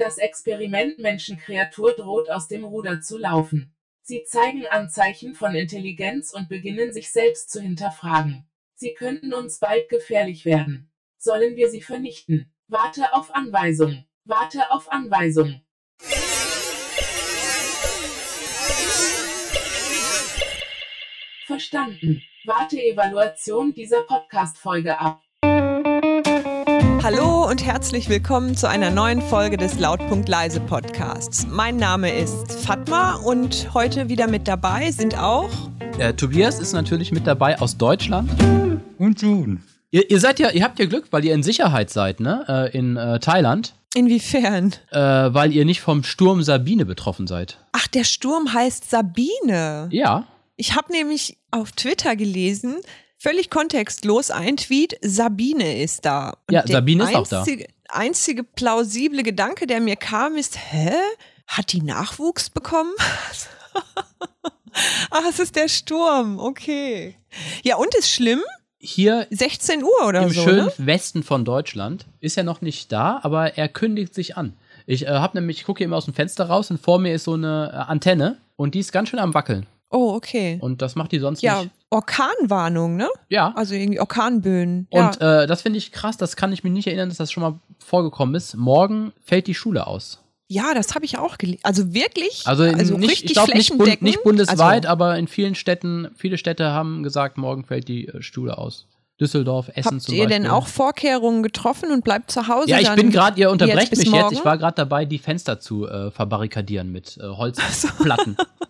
Das Experiment Menschenkreatur droht aus dem Ruder zu laufen. Sie zeigen Anzeichen von Intelligenz und beginnen sich selbst zu hinterfragen. Sie könnten uns bald gefährlich werden. Sollen wir sie vernichten? Warte auf Anweisung. Warte auf Anweisung. Verstanden. Warte Evaluation dieser Podcast-Folge ab. Hallo und herzlich willkommen zu einer neuen Folge des Lautpunkt Leise Podcasts. Mein Name ist Fatma und heute wieder mit dabei sind auch. Äh, Tobias ist natürlich mit dabei aus Deutschland. Und June. Ihr, ihr seid ja, ihr habt ja Glück, weil ihr in Sicherheit seid, ne? Äh, in äh, Thailand. Inwiefern? Äh, weil ihr nicht vom Sturm Sabine betroffen seid. Ach, der Sturm heißt Sabine. Ja. Ich habe nämlich auf Twitter gelesen, völlig kontextlos ein Tweet, Sabine ist da. Und Ja, Sabine ist auch da. einzige, einzige plausible Gedanke, der mir kam, ist, hä? Hat die Nachwuchs bekommen? Ach, es ist der Sturm, okay. Ja, und ist schlimm? Hier 16 Uhr oder im so, schönen ne? Westen von Deutschland ist er noch nicht da, aber er kündigt sich an. Ich äh, habe nämlich, ich gucke immer aus dem Fenster raus und vor mir ist so eine äh, Antenne und die ist ganz schön am wackeln. Oh, okay. Und das macht die sonst Ja, nicht. Orkanwarnung, ne? Ja. Also irgendwie Orkanböen. Und ja. äh, das finde ich krass, das kann ich mir nicht erinnern, dass das schon mal vorgekommen ist. Morgen fällt die Schule aus. ja, das habe ich auch gelesen. Also wirklich? Also, in, nicht, richtig ich glaube nicht, bund, nicht bundesweit, Also, aber in vielen Städten, viele Städte haben gesagt, morgen fällt die äh, Schule aus. Düsseldorf, Essen habt zum ihr Beispiel. denn auch Vorkehrungen getroffen und bleibt zu Hause? Ja, ich bin gerade, ihr unterbrecht jetzt mich jetzt. Ich war gerade dabei, die Fenster zu äh, verbarrikadieren mit äh, Holzplatten. Jetzt,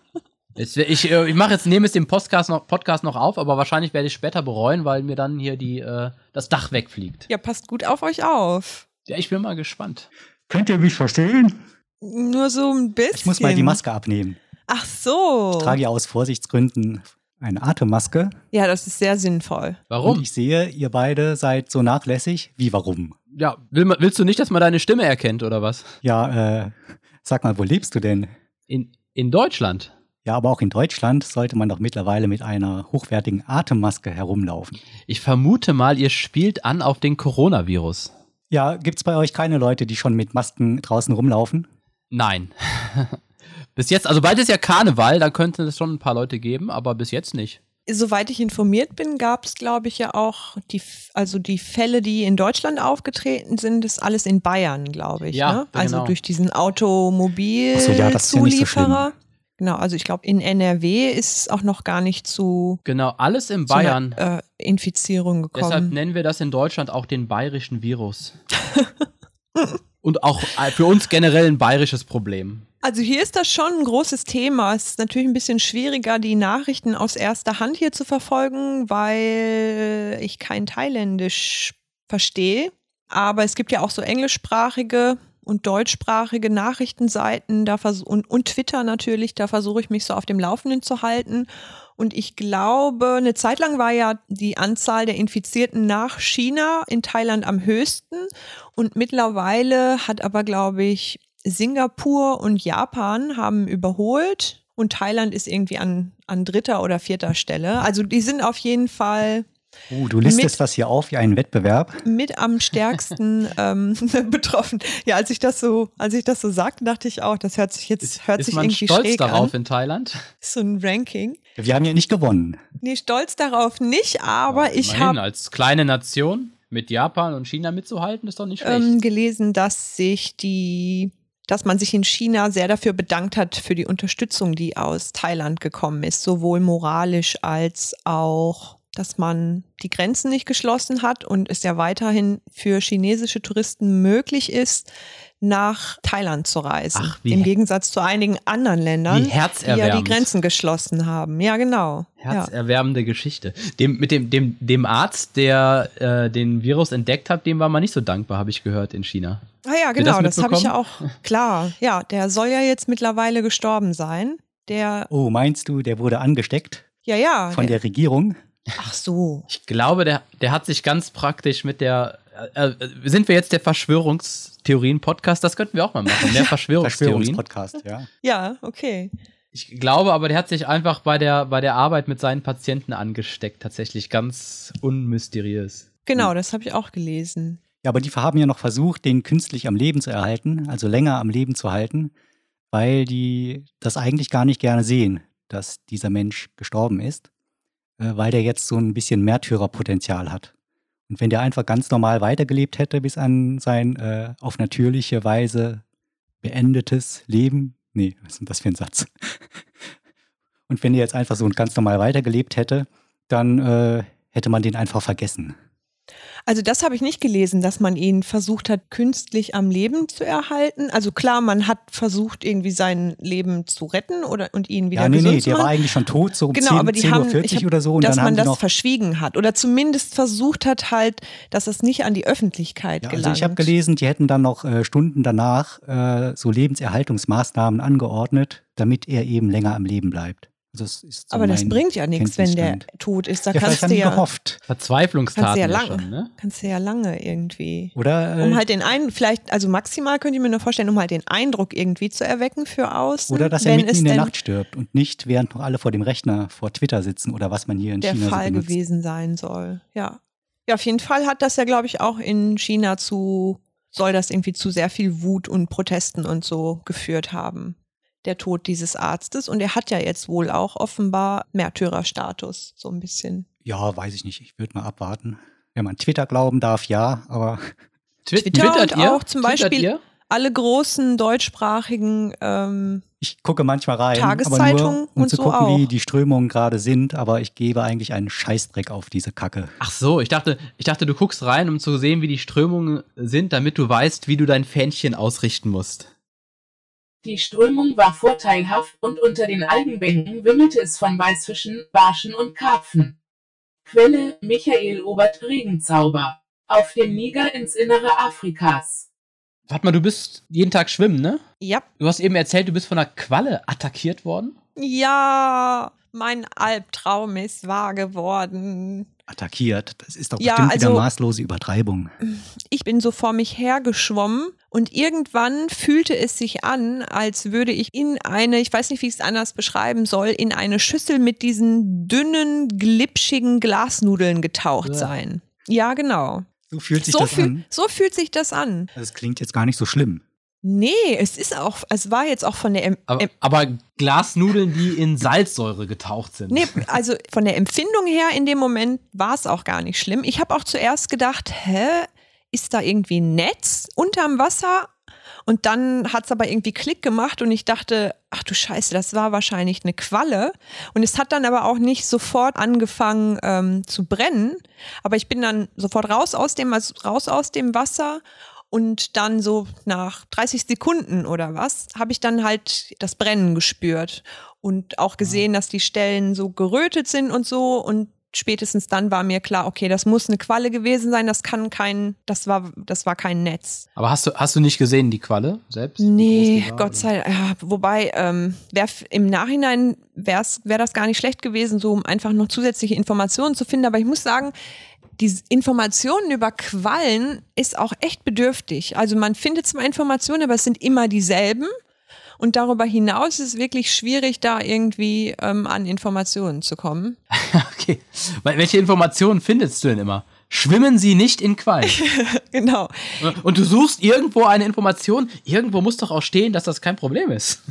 ich äh, ich mache jetzt, nehme jetzt den Podcast noch, Podcast noch auf, aber wahrscheinlich werde ich später bereuen, weil mir dann hier die, äh, das Dach wegfliegt. Ja, passt gut auf euch auf. Ja, ich bin mal gespannt. Könnt ihr mich verstehen? Nur so ein bisschen. Ich muss mal die Maske abnehmen. Ach so. Ich trage ja aus Vorsichtsgründen eine Atemmaske. ja, das ist sehr sinnvoll. Warum? Und ich sehe, ihr beide seid so nachlässig. Wie, warum? ja, will, willst du nicht, dass man deine Stimme erkennt oder was? Ja, äh, sag mal, wo lebst du denn? In, in Deutschland? Ja, aber auch in Deutschland sollte man doch mittlerweile mit einer hochwertigen Atemmaske herumlaufen. Ich vermute mal, ihr spielt an auf den Coronavirus. Ja, gibt's bei euch keine Leute, die schon mit Masken draußen rumlaufen? Nein. bis jetzt, also bald ist ja Karneval, da könnte es schon ein paar Leute geben, aber bis jetzt nicht. Soweit ich informiert bin, gab es, glaube ich, ja auch die, also die Fälle, die in Deutschland aufgetreten sind, ist alles in Bayern, glaube ich. Ja, ne? Also genau. durch diesen Ach so, ja, das ist ja nicht so schlimm. Genau, also ich glaube, in NRW ist es auch noch gar nicht zu Genau, alles in zu einer, Bayern. äh, Infizierung Deshalb gekommen. nennen wir das in Deutschland auch den bayerischen Virus. Und auch äh, für uns generell ein bayerisches Problem. Also hier ist das schon ein großes Thema. Es ist natürlich ein bisschen schwieriger, die Nachrichten aus erster Hand hier zu verfolgen, weil ich kein Thailändisch verstehe. Aber es gibt ja auch so englischsprachige und deutschsprachige Nachrichtenseiten da und, und Twitter natürlich. Da versuche ich mich so auf dem Laufenden zu halten. Und ich glaube, eine Zeit lang war ja die Anzahl der Infizierten nach China in Thailand am höchsten. Und mittlerweile hat aber, glaube ich, Singapur und Japan haben überholt und Thailand ist irgendwie an, an dritter oder vierter Stelle. Also die sind auf jeden Fall Uh, du listest Mit- das hier auf wie einen Wettbewerb. mit am stärksten ähm, betroffen. Ja, als ich das so, als ich das so sagte, dachte ich auch, das hört sich jetzt hört ist sich man irgendwie stolz schräg darauf an. in Thailand? So ein Ranking. Wir haben ja nicht gewonnen. Nee, stolz darauf nicht, aber ich Immerhin, habe als kleine Nation mit Japan und China mitzuhalten, ist doch nicht schlecht. ähm, gelesen, dass sich die, dass man sich in China sehr dafür bedankt hat für die Unterstützung, die aus Thailand gekommen ist, sowohl moralisch als auch, dass man die Grenzen nicht geschlossen hat und es ja weiterhin für chinesische Touristen möglich ist, nach Thailand zu reisen. Ach, wie Im Gegensatz zu einigen anderen Ländern, Wie die ja die. Grenzen geschlossen haben. Ja, genau. Ja. Herzerwärmende Geschichte. Dem, mit dem, dem, dem Arzt, der äh, den Virus entdeckt hat, dem war man nicht so dankbar, habe ich gehört, in China. Ah ja, genau, das das, habe ich ja auch. Klar, ja, der soll ja jetzt mittlerweile gestorben sein. Der, Oh, meinst du, der wurde angesteckt ja, ja. von der, der Regierung? Ach so. Ich glaube, der, der hat sich ganz praktisch mit der. Äh, äh, sind wir jetzt der Verschwörungstheorien-Podcast? Das könnten wir auch mal machen. Mehr Verschwörungstheorien. Verschwörungspodcast, ja. Ja, okay. Ich glaube aber, der hat sich einfach bei der, bei der Arbeit mit seinen Patienten angesteckt. Tatsächlich ganz unmysteriös. Genau, das habe ich auch gelesen. Ja, aber die haben ja noch versucht, den künstlich am Leben zu erhalten, also länger am Leben zu halten, weil die das eigentlich gar nicht gerne sehen, dass dieser Mensch gestorben ist, weil der jetzt so ein bisschen Märtyrerpotenzial hat. Und wenn der einfach ganz normal weitergelebt hätte bis an sein äh, auf natürliche Weise beendetes Leben, nee, was ist denn das für ein Satz? Und wenn er jetzt einfach so ganz normal weitergelebt hätte, dann äh, hätte man den einfach vergessen. Also das habe ich nicht gelesen, dass man ihn versucht hat, künstlich am Leben zu erhalten. Also klar, man hat versucht, irgendwie sein Leben zu retten oder und ihn wieder ja, nee, gesund nee, zu der machen. war eigentlich schon tot, so um genau, 10, aber die 10.40 haben, Uhr ich hab, oder so. Und dass dann man das noch verschwiegen hat oder zumindest versucht hat halt, dass es nicht an die Öffentlichkeit Ja, gelangt. also ich habe gelesen, die hätten dann noch äh, Stunden danach äh, so Lebenserhaltungsmaßnahmen angeordnet, damit er eben länger am Leben bleibt. Also das ist so aber das bringt ja nichts, wenn der tot ist. Da ja, kannst du ja, gehofft. Verzweiflungstaten kannst du ja lange, schon, ne? kannst du ja lange irgendwie. Oder, äh, Um halt den einen, vielleicht, also maximal könnte ich mir nur vorstellen, um halt den Eindruck irgendwie zu erwecken für außen. oder dass er wenn mitten in der Nacht stirbt und nicht während noch alle vor dem Rechner vor Twitter sitzen oder was man hier in der China Fall so gewesen sein soll. Ja. Ja, auf jeden Fall hat das ja, glaube ich, auch in China zu, soll das irgendwie zu sehr viel Wut und Protesten und so geführt haben. Der Tod dieses Arztes. Und er hat ja jetzt wohl auch offenbar Märtyrerstatus, so ein bisschen. Ja, weiß ich nicht. Ich würde mal abwarten. Wenn man Twitter glauben darf, ja, aber Twi- Twitter twittert und ihr? auch zum Twittert Beispiel Ihr? Alle großen deutschsprachigen ähm, ich gucke manchmal rein. aber Tageszeitungen nur, um und zu so gucken, wie auch. die Strömungen gerade sind, aber ich gebe eigentlich einen Scheißdreck auf diese Kacke. Ach so, ich dachte, ich dachte, du guckst rein, um zu sehen, wie die Strömungen sind, damit du weißt, wie du dein Fähnchen ausrichten musst. Die Strömung war vorteilhaft und unter den Algenbänken wimmelte es von Weißfischen, Barschen und Karpfen. Quelle Michael Obert Regenzauber. Auf dem Niger ins Innere Afrikas. Warte mal, du bist jeden Tag schwimmen, ne? ja, Du hast eben erzählt, du bist von einer Qualle attackiert worden. ja, mein Albtraum ist wahr geworden. Attackiert. Das ist doch Ja, bestimmt also- wieder maßlose Übertreibung. Ich bin so vor mich hergeschwommen und irgendwann fühlte es sich an, als würde ich in eine, ich weiß nicht, wie ich es anders beschreiben soll, in eine Schüssel mit diesen dünnen, glitschigen Glasnudeln getaucht Ja. sein. Ja, genau. So fühlt sich So, das fühl- an. so fühlt sich das an. Das klingt jetzt gar nicht so schlimm. Nee, es ist auch, es war jetzt auch von der, em Aber, aber Glasnudeln, die in Salzsäure getaucht sind. Nee, also von der Empfindung her in dem Moment war es auch gar nicht schlimm. Ich habe auch zuerst gedacht, hä, ist da irgendwie ein Netz unterm Wasser? Und dann hat es aber irgendwie Klick gemacht und ich dachte, ach du Scheiße, das war wahrscheinlich eine Qualle. Und es hat dann aber auch nicht sofort angefangen ähm, zu brennen. Aber ich bin dann sofort raus aus dem, also raus aus dem Wasser und dann so nach 30 Sekunden oder was, habe ich dann halt das Brennen gespürt und auch gesehen, dass die Stellen so gerötet sind und so. Und spätestens dann war mir klar, okay, das muss eine Qualle gewesen sein, das kann kein, das war, das war kein Netz. Aber hast du, hast du nicht gesehen, die Qualle selbst? Nee, war, Gott sei Dank. Ja, wobei, ähm, wär, im Nachhinein wäre wär das gar nicht schlecht gewesen, so um einfach noch zusätzliche Informationen zu finden. Aber ich muss sagen, die Informationen über Quallen ist auch echt bedürftig. Also man findet zwar Informationen, aber es sind immer dieselben. Und darüber hinaus ist es wirklich schwierig, da irgendwie ähm, an Informationen zu kommen. Okay. Welche Informationen findest du denn immer? Schwimmen sie nicht in Quallen? genau. Und du suchst irgendwo eine Information. Irgendwo muss doch auch stehen, dass das kein Problem ist.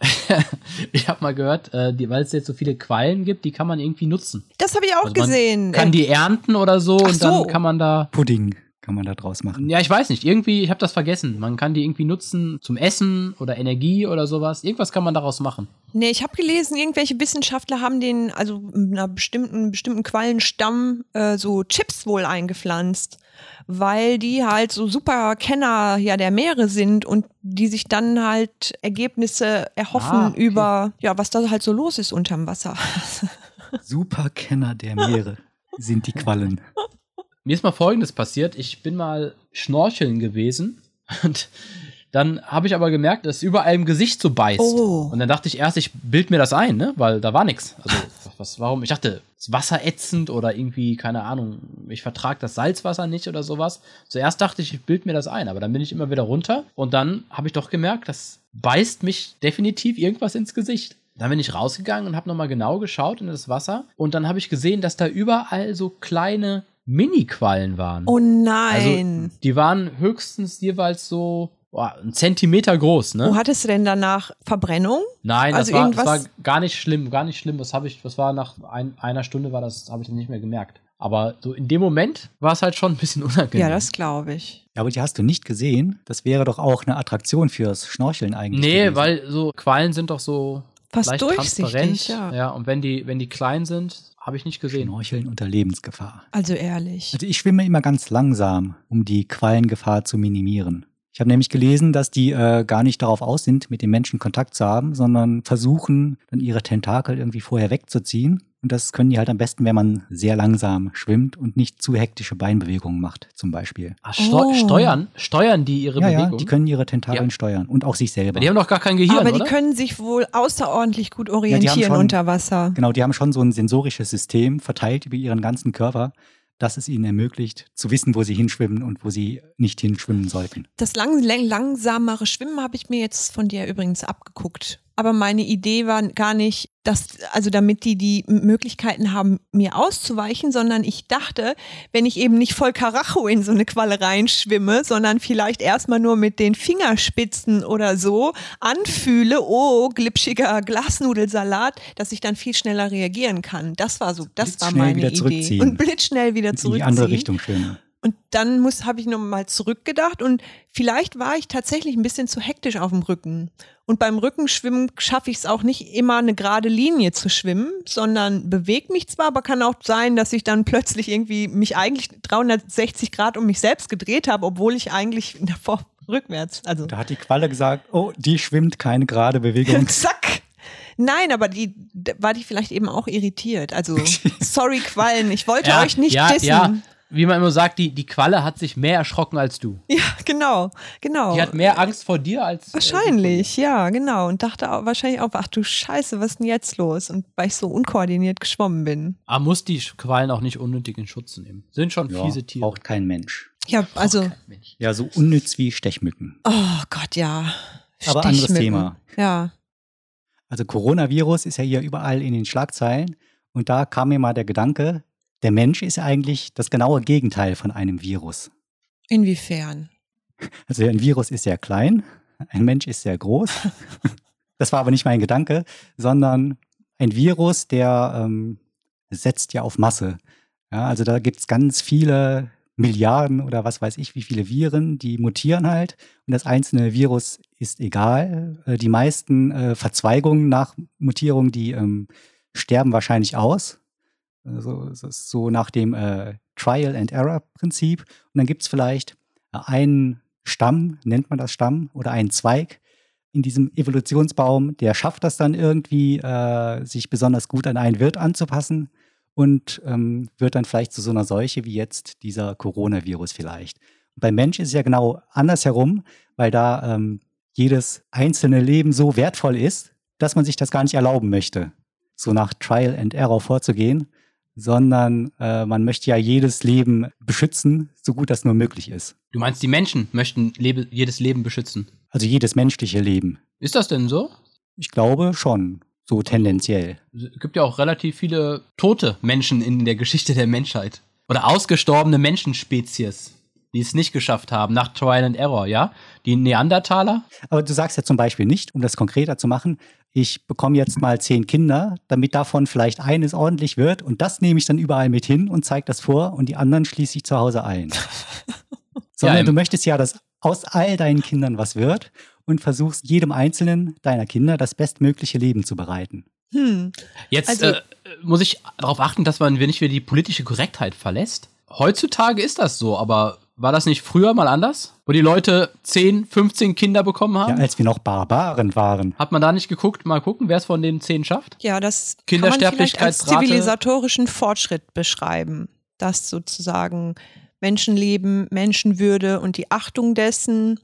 ich habe mal gehört, äh, die, weil es jetzt so viele Quallen gibt, die kann man irgendwie nutzen. Das habe ich auch Also man gesehen. Kann die ernten oder so Ach und dann kann man da. Pudding kann man da draus machen. Ja, ich weiß nicht. Irgendwie, ich habe das vergessen. Man kann die irgendwie nutzen zum Essen oder Energie oder sowas. Irgendwas kann man daraus machen. Nee, ich habe gelesen, irgendwelche Wissenschaftler haben den, also einer bestimmten, bestimmten Quallenstamm äh, so Chips wohl eingepflanzt, weil die halt so super Kenner ja der Meere sind und die sich dann halt Ergebnisse erhoffen Ah, okay. über, ja, was da halt so los ist unterm Wasser. Superkenner der Meere sind die Quallen. Mir ist mal Folgendes passiert. Ich bin mal schnorcheln gewesen und dann habe ich aber gemerkt, dass es überall im Gesicht so beißt. Oh. Und dann dachte ich erst, ich bild mir das ein, ne? Weil da war nichts. Also, was, warum? Ich dachte, ist Wasser ätzend oder irgendwie, keine Ahnung, ich vertrage das Salzwasser nicht oder sowas. Zuerst dachte ich, ich bild mir das ein, aber dann bin ich immer wieder runter und dann habe ich doch gemerkt, das beißt mich definitiv irgendwas ins Gesicht. Dann bin ich rausgegangen und habe nochmal genau geschaut in das Wasser und dann habe ich gesehen, dass da überall so kleine Mini-Quallen waren. Oh nein. Also, die waren höchstens jeweils so boah, einen Zentimeter groß, ne? Wo hattest du denn danach Verbrennung? Nein, das, Also war, das war gar nicht schlimm, gar nicht schlimm. Das habe ich, das war nach ein, einer Stunde war das, habe ich dann nicht mehr gemerkt. Aber so in dem Moment war es halt schon ein bisschen unangenehm. Ja, das glaube ich. Ja, aber die hast du nicht gesehen. Das wäre doch auch eine Attraktion fürs Schnorcheln eigentlich. Nee, gewesen. weil so Quallen sind doch so Fast leicht durchsichtig, transparent. ja. ja, und wenn die, wenn die klein sind, habe ich nicht gesehen. Schnorcheln unter Lebensgefahr. Also ehrlich. Also ich schwimme immer ganz langsam, um die Quallengefahr zu minimieren. Ich habe nämlich gelesen, dass die äh, gar nicht darauf aus sind, mit den Menschen Kontakt zu haben, sondern versuchen, dann ihre Tentakel irgendwie vorher wegzuziehen. Und das können die halt am besten, wenn man sehr langsam schwimmt und nicht zu hektische Beinbewegungen macht, zum Beispiel. Ach, steu Oh. steuern, steuern die ihre ja, Bewegung? ja, die können ihre Tentakeln Ja. steuern und auch sich selber. die haben doch gar kein Gehirn, Aber oder? die können sich wohl außerordentlich gut orientieren schon- unter Wasser. Genau, die haben schon so ein sensorisches System verteilt über ihren ganzen Körper, das es ihnen ermöglicht, zu wissen, wo sie hinschwimmen und wo sie nicht hinschwimmen sollten. Das lang, langsamere Schwimmen habe ich mir jetzt von dir übrigens abgeguckt. Aber meine Idee war gar nicht, dass, also damit die die Möglichkeiten haben, mir auszuweichen, sondern ich dachte, wenn ich eben nicht voll Karacho in so eine Qualle reinschwimme, sondern vielleicht erstmal nur mit den Fingerspitzen oder so anfühle, oh, glitschiger Glasnudelsalat, dass ich dann viel schneller reagieren kann. Das war so, das war Blitzschnell meine wieder Idee. zurückziehen. Und blitzschnell wieder In die zurückziehen. andere Richtung schwimmen. Und dann muss habe ich nochmal zurückgedacht und vielleicht war ich tatsächlich ein bisschen zu hektisch auf dem Rücken. Und beim Rückenschwimmen schaffe ich es auch nicht immer eine gerade Linie zu schwimmen, sondern bewegt mich zwar, aber kann auch sein, dass ich dann plötzlich irgendwie mich eigentlich 360 Grad um mich selbst gedreht habe, obwohl ich eigentlich davor rückwärts, also Da hat die Qualle gesagt, oh, die schwimmt keine gerade Bewegung. zack. Nein, aber die da war die vielleicht eben auch irritiert. Also sorry Quallen, ich wollte ja, euch nicht ja, dissen. ja. Wie man immer sagt, die, die Qualle hat sich mehr erschrocken als du. Ja, genau, genau. Die hat mehr Angst vor dir als. äh, Wahrscheinlich, ja, genau. Und dachte auch, wahrscheinlich auch, ach du Scheiße, was ist denn jetzt los? Und weil ich so unkoordiniert geschwommen bin. Aber muss die Quallen auch nicht unnötig in Schutz nehmen. Sind schon Ja, fiese Tiere. braucht kein Mensch. Ja, also, Mensch. Ja, so unnütz wie Stechmücken. oh Gott, ja. Aber anderes. Thema. Ja. Also Coronavirus ist ja hier überall in den Schlagzeilen. Und da kam mir mal der Gedanke, der Mensch ist eigentlich das genaue Gegenteil von einem Virus. Inwiefern? Also ein Virus ist sehr klein, ein Mensch ist sehr groß. Das war aber nicht mein Gedanke, sondern ein Virus, der ähm, setzt ja auf Masse. Ja, also da gibt es ganz viele Milliarden oder was weiß ich, wie viele Viren, die mutieren halt. Und das einzelne Virus ist egal. Äh, Die meisten äh, Verzweigungen nach Mutierung, die ähm, sterben wahrscheinlich aus. Also es ist so nach dem äh, Trial and Error Prinzip. Und dann gibt es vielleicht äh, einen Stamm, nennt man das Stamm, oder einen Zweig in diesem Evolutionsbaum, der schafft das dann irgendwie, äh, sich besonders gut an einen Wirt anzupassen und ähm, wird dann vielleicht zu so einer Seuche wie jetzt dieser Coronavirus vielleicht. Und beim Mensch ist es ja genau andersherum, weil da ähm, jedes einzelne Leben so wertvoll ist, dass man sich das gar nicht erlauben möchte, so nach Trial and Error vorzugehen, sondern äh, man möchte ja jedes Leben beschützen, so gut das nur möglich ist. Du meinst, die Menschen möchten lebe, jedes Leben beschützen. Also jedes menschliche Leben. Ist das denn so? Ich glaube schon, so tendenziell. Es gibt ja auch relativ viele tote Menschen in der Geschichte der Menschheit. Oder ausgestorbene Menschenspezies, die es nicht geschafft haben, nach Trial and Error, ja? Die Neandertaler? Aber du sagst ja zum Beispiel nicht, um das konkreter zu machen, ich bekomme jetzt mal zehn Kinder, damit davon vielleicht eines ordentlich wird und das nehme ich dann überall mit hin und zeige das vor und die anderen schließe ich zu Hause ein. Sondern im- du möchtest ja, dass aus all deinen Kindern was wird und versuchst jedem einzelnen deiner Kinder das bestmögliche Leben zu bereiten. Hm. Jetzt Also- äh, muss ich darauf achten, dass man nicht wieder die politische Korrektheit verlässt. Heutzutage ist das so, aber war das nicht früher mal anders? Wo die Leute 10, 15 Kinder bekommen Ja, haben? als wir noch Barbaren waren. Hat man da nicht geguckt, mal gucken, wer es von den 10 schafft? Ja, das kann man vielleicht als Kindersterblichkeitsrate- zivilisatorischen Fortschritt beschreiben. Dass sozusagen Menschenleben, Menschenwürde und die Achtung dessen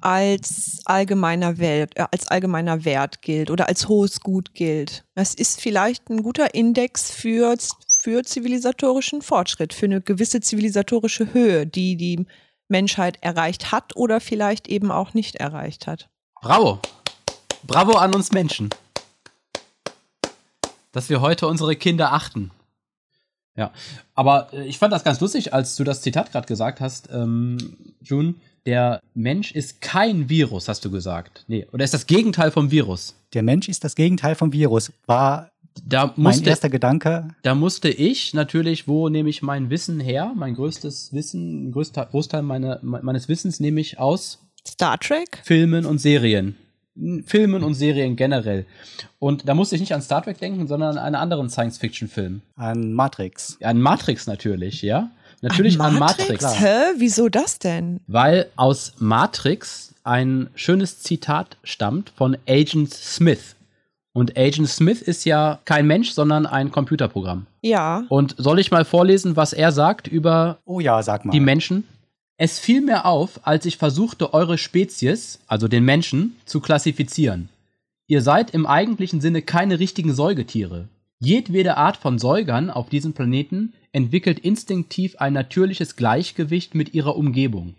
als allgemeiner Wert, äh, als allgemeiner Wert gilt oder als hohes Gut gilt. Das ist vielleicht ein guter Index für, für zivilisatorischen Fortschritt, für eine gewisse zivilisatorische Höhe, die die Menschheit erreicht hat oder vielleicht eben auch nicht erreicht hat. Bravo. Bravo an uns Menschen. Dass wir heute unsere Kinder achten. Ja, aber äh, ich fand das ganz lustig, als du das Zitat gerade gesagt hast, ähm, June. Der Mensch ist kein Virus, hast du gesagt. Nee, oder ist das Gegenteil vom Virus? Der Mensch ist das Gegenteil vom Virus. War Da mein musste, erster Gedanke. da musste ich natürlich, wo nehme ich mein Wissen her? Mein größtes Wissen, größter Großteil meine, me- meines Wissens nehme ich aus Star Trek? Filmen und Serien. Filmen und Serien generell. Und da musste ich nicht an Star Trek denken, sondern an einen anderen Science-Fiction-Film. An Matrix. An Matrix natürlich, ja. Natürlich an Matrix. Klar. Hä? Wieso das denn? Weil aus Matrix ein schönes Zitat stammt von Agent Smith. Und Agent Smith ist ja kein Mensch, sondern ein Computerprogramm. Ja. Und soll ich mal vorlesen, was er sagt über Oh ja, sag mal. die Menschen? Es fiel mir auf, als ich versuchte, eure Spezies, also den Menschen, zu klassifizieren. Ihr seid im eigentlichen Sinne keine richtigen Säugetiere. Jedwede Art von Säugern auf diesem Planeten entwickelt instinktiv ein natürliches Gleichgewicht mit ihrer Umgebung.